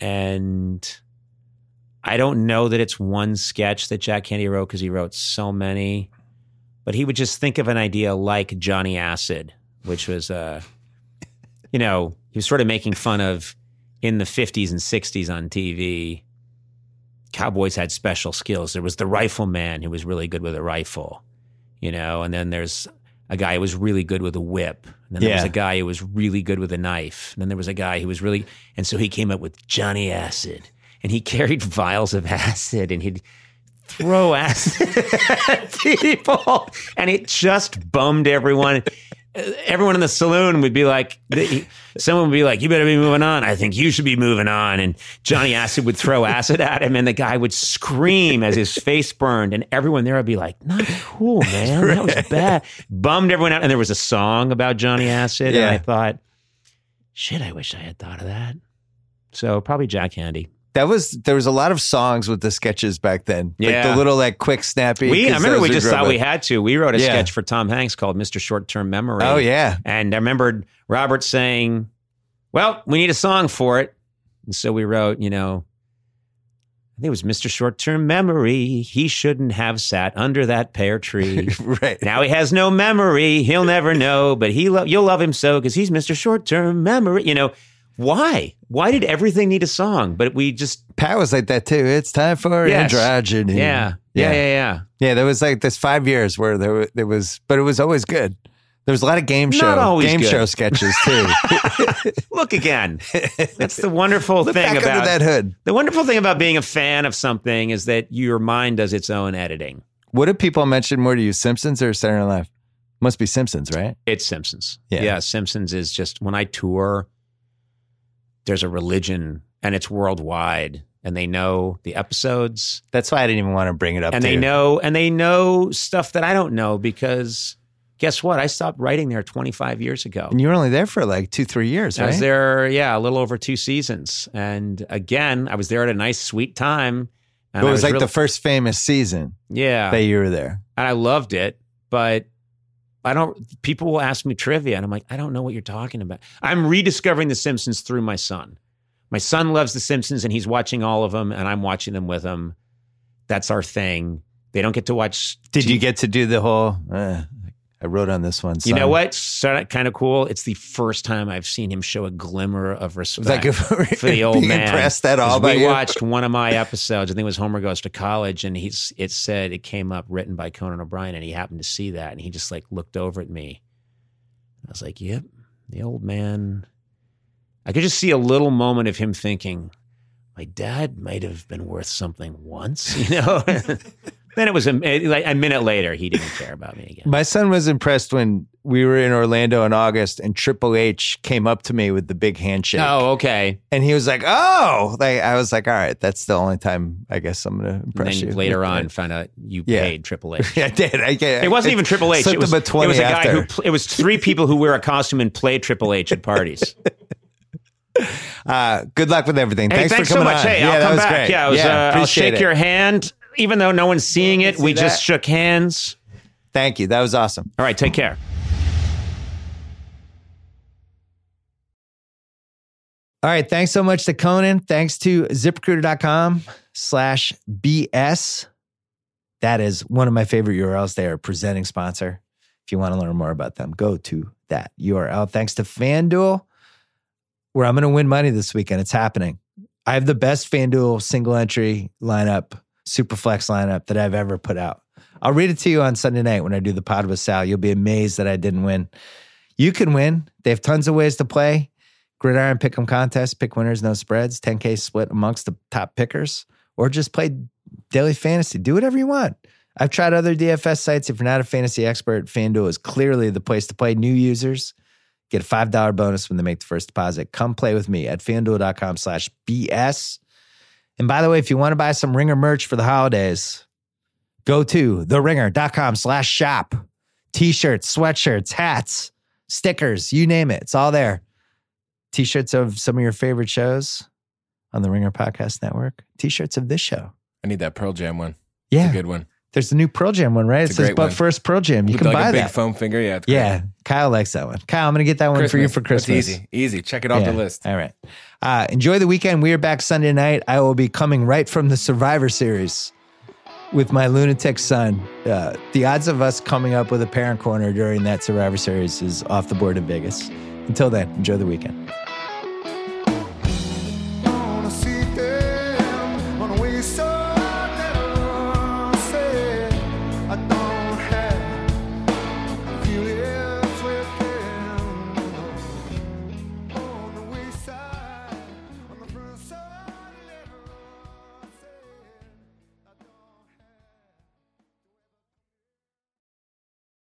And I don't know that it's one sketch that Jack Handey wrote because he wrote so many, but he would just think of an idea like Johnny Acid, which was, uh, you know, he was sort of making fun of in the 50s and 60s on TV. Cowboys had special skills. There was the rifleman who was really good with a rifle, you know, and then there's a guy who was really good with a whip. And then there was a guy who was really good with a knife. And then there was a guy who was really, and so he came up with Johnny Acid. And he carried vials of acid and he'd throw acid at people. And it just bummed everyone. Uh, everyone in the saloon would be like, someone would be like, you better be moving on. I think you should be moving on. And Johnny Acid would throw acid at him, and the guy would scream as his face burned. And everyone there would be like, not cool, man. That was bad. Bummed everyone out. And there was a song about Johnny Acid. And I thought, shit, I wish I had thought of that. So probably Jack Handey. That was there was a lot of songs with the sketches back then. Like Yeah. the little like quick snappy. We, I remember we just thought we had to. We wrote a Yeah. sketch for Tom Hanks called Mr. Short Term Memory. Oh yeah. And I remembered Robert saying, Well, we need a song for it. And so we wrote, you know, I think it was Mr. Short Term Memory. He shouldn't have sat under that pear tree. right. now he has no memory. He'll never know, but he lo- you'll love him so because he's Mr. Short Term Memory. You know, why? Why did everything need a song? But we just, Pat was like that too. It's time for Yes. androgyny. yeah, yeah, yeah, yeah. Yeah, there was like this five years where there there was, but it was always good. There was a lot of game show game good. show sketches too. Look again. That's the wonderful Look thing about that hood. The wonderful thing about being a fan of something is that your mind does its own editing. What do people mention more to you, Simpsons or Saturday Night Live? Must be Simpsons, right? It's Simpsons. Yeah. yeah. Simpsons is just when I tour, there's a religion and it's worldwide and they know the episodes That's why I didn't even want to bring it up. and they you. know and they know stuff that I don't know because guess what? I stopped writing there 25 years ago. And you were only there for like two, three years, right? I was there, yeah, a little over two seasons. And again, I was there at a nice, sweet time. And It I was like really- the first famous season yeah, that you were there. and I loved it, but I don't. People will ask me trivia, and I'm like, I don't know what you're talking about. I'm rediscovering The Simpsons through my son. My son loves The Simpsons, and he's watching all of them, and I'm watching them with him. That's our thing. They don't get to watch. Did t- you get to do the whole? Uh, I wrote on this one. You know son. what? Kind of cool. It's the first time I've seen him show a glimmer of respect. Like for the old man. impressed at all we you? watched one of my episodes. I think it was Homer Goes to College, and he's it said it came up written by Conan O'Brien, and he happened to see that, and he just like looked over at me. I was like, "Yep, the old man." I could just see a little moment of him thinking, "My dad might have been worth something once," you know. then it was a, like a minute later, he didn't care about me again. My son was impressed when we were in Orlando in August and Triple H came up to me with the big handshake. Oh, okay. And he was like, "Oh!" Like I was like, "All right, that's the only time I guess I'm going to And impress then you." later on, found out you Yeah. paid Triple H. yeah, I did. I get. It wasn't even Triple H. It was, a it was a guy after. who. It was three people who wear a costume and play Triple H at parties. Uh, good luck with everything. hey, thanks, thanks for so much. on. Hey, yeah, I'll come back. great. Yeah, I was, yeah, uh, I'll shake it. your hand, even though no one's seeing it. See We just that? shook hands. Thank you. That was awesome. All right, take care. All right. Thanks so much to Conan. Thanks to ziprecruiter.com slash BS. That is one of my favorite URLs. They are a presenting sponsor. If you want to learn more about them, go to that URL. Thanks to FanDuel, where I'm going to win money this weekend. It's happening. I have the best FanDuel single entry lineup, super flex lineup that I've ever put out. I'll read it to you on Sunday night when I do the pod with Sal. You'll be amazed that I didn't win. You can win. They have tons of ways to play. Gridiron pick'em contest, pick winners, no spreads, 10K split amongst the top pickers, or just play daily fantasy. Do whatever you want. I've tried other DFS sites. If you're not a fantasy expert, FanDuel is clearly the place to play. New users get a $5 bonus when they make the first deposit. Come play with me at fanduel.com slash BS. And by the way, if you want to buy some Ringer merch for the holidays, go to theringer.com slash shop. T-shirts, sweatshirts, hats, stickers, you name it. It's all there. T-shirts of some of your favorite shows on the Ringer Podcast Network. T-shirts of this show. I need that Pearl Jam one. Yeah. It's a good one. There's the new Pearl Jam one, right? It's it says but one. first Pearl Jam. You With can like buy a big that. foam finger. Yeah. Yeah. Kyle likes that one. Kyle, I'm gonna get that one for you Christmas. for That's Christmas. easy. Easy. Check it off Yeah. the list. All right. Uh, enjoy the weekend. We are back Sunday night. I will be coming right from the Survivor Series with my lunatic son. Uh, the odds of us coming up with a parent corner during that Survivor Series is off the board in Vegas. Until then, enjoy the weekend.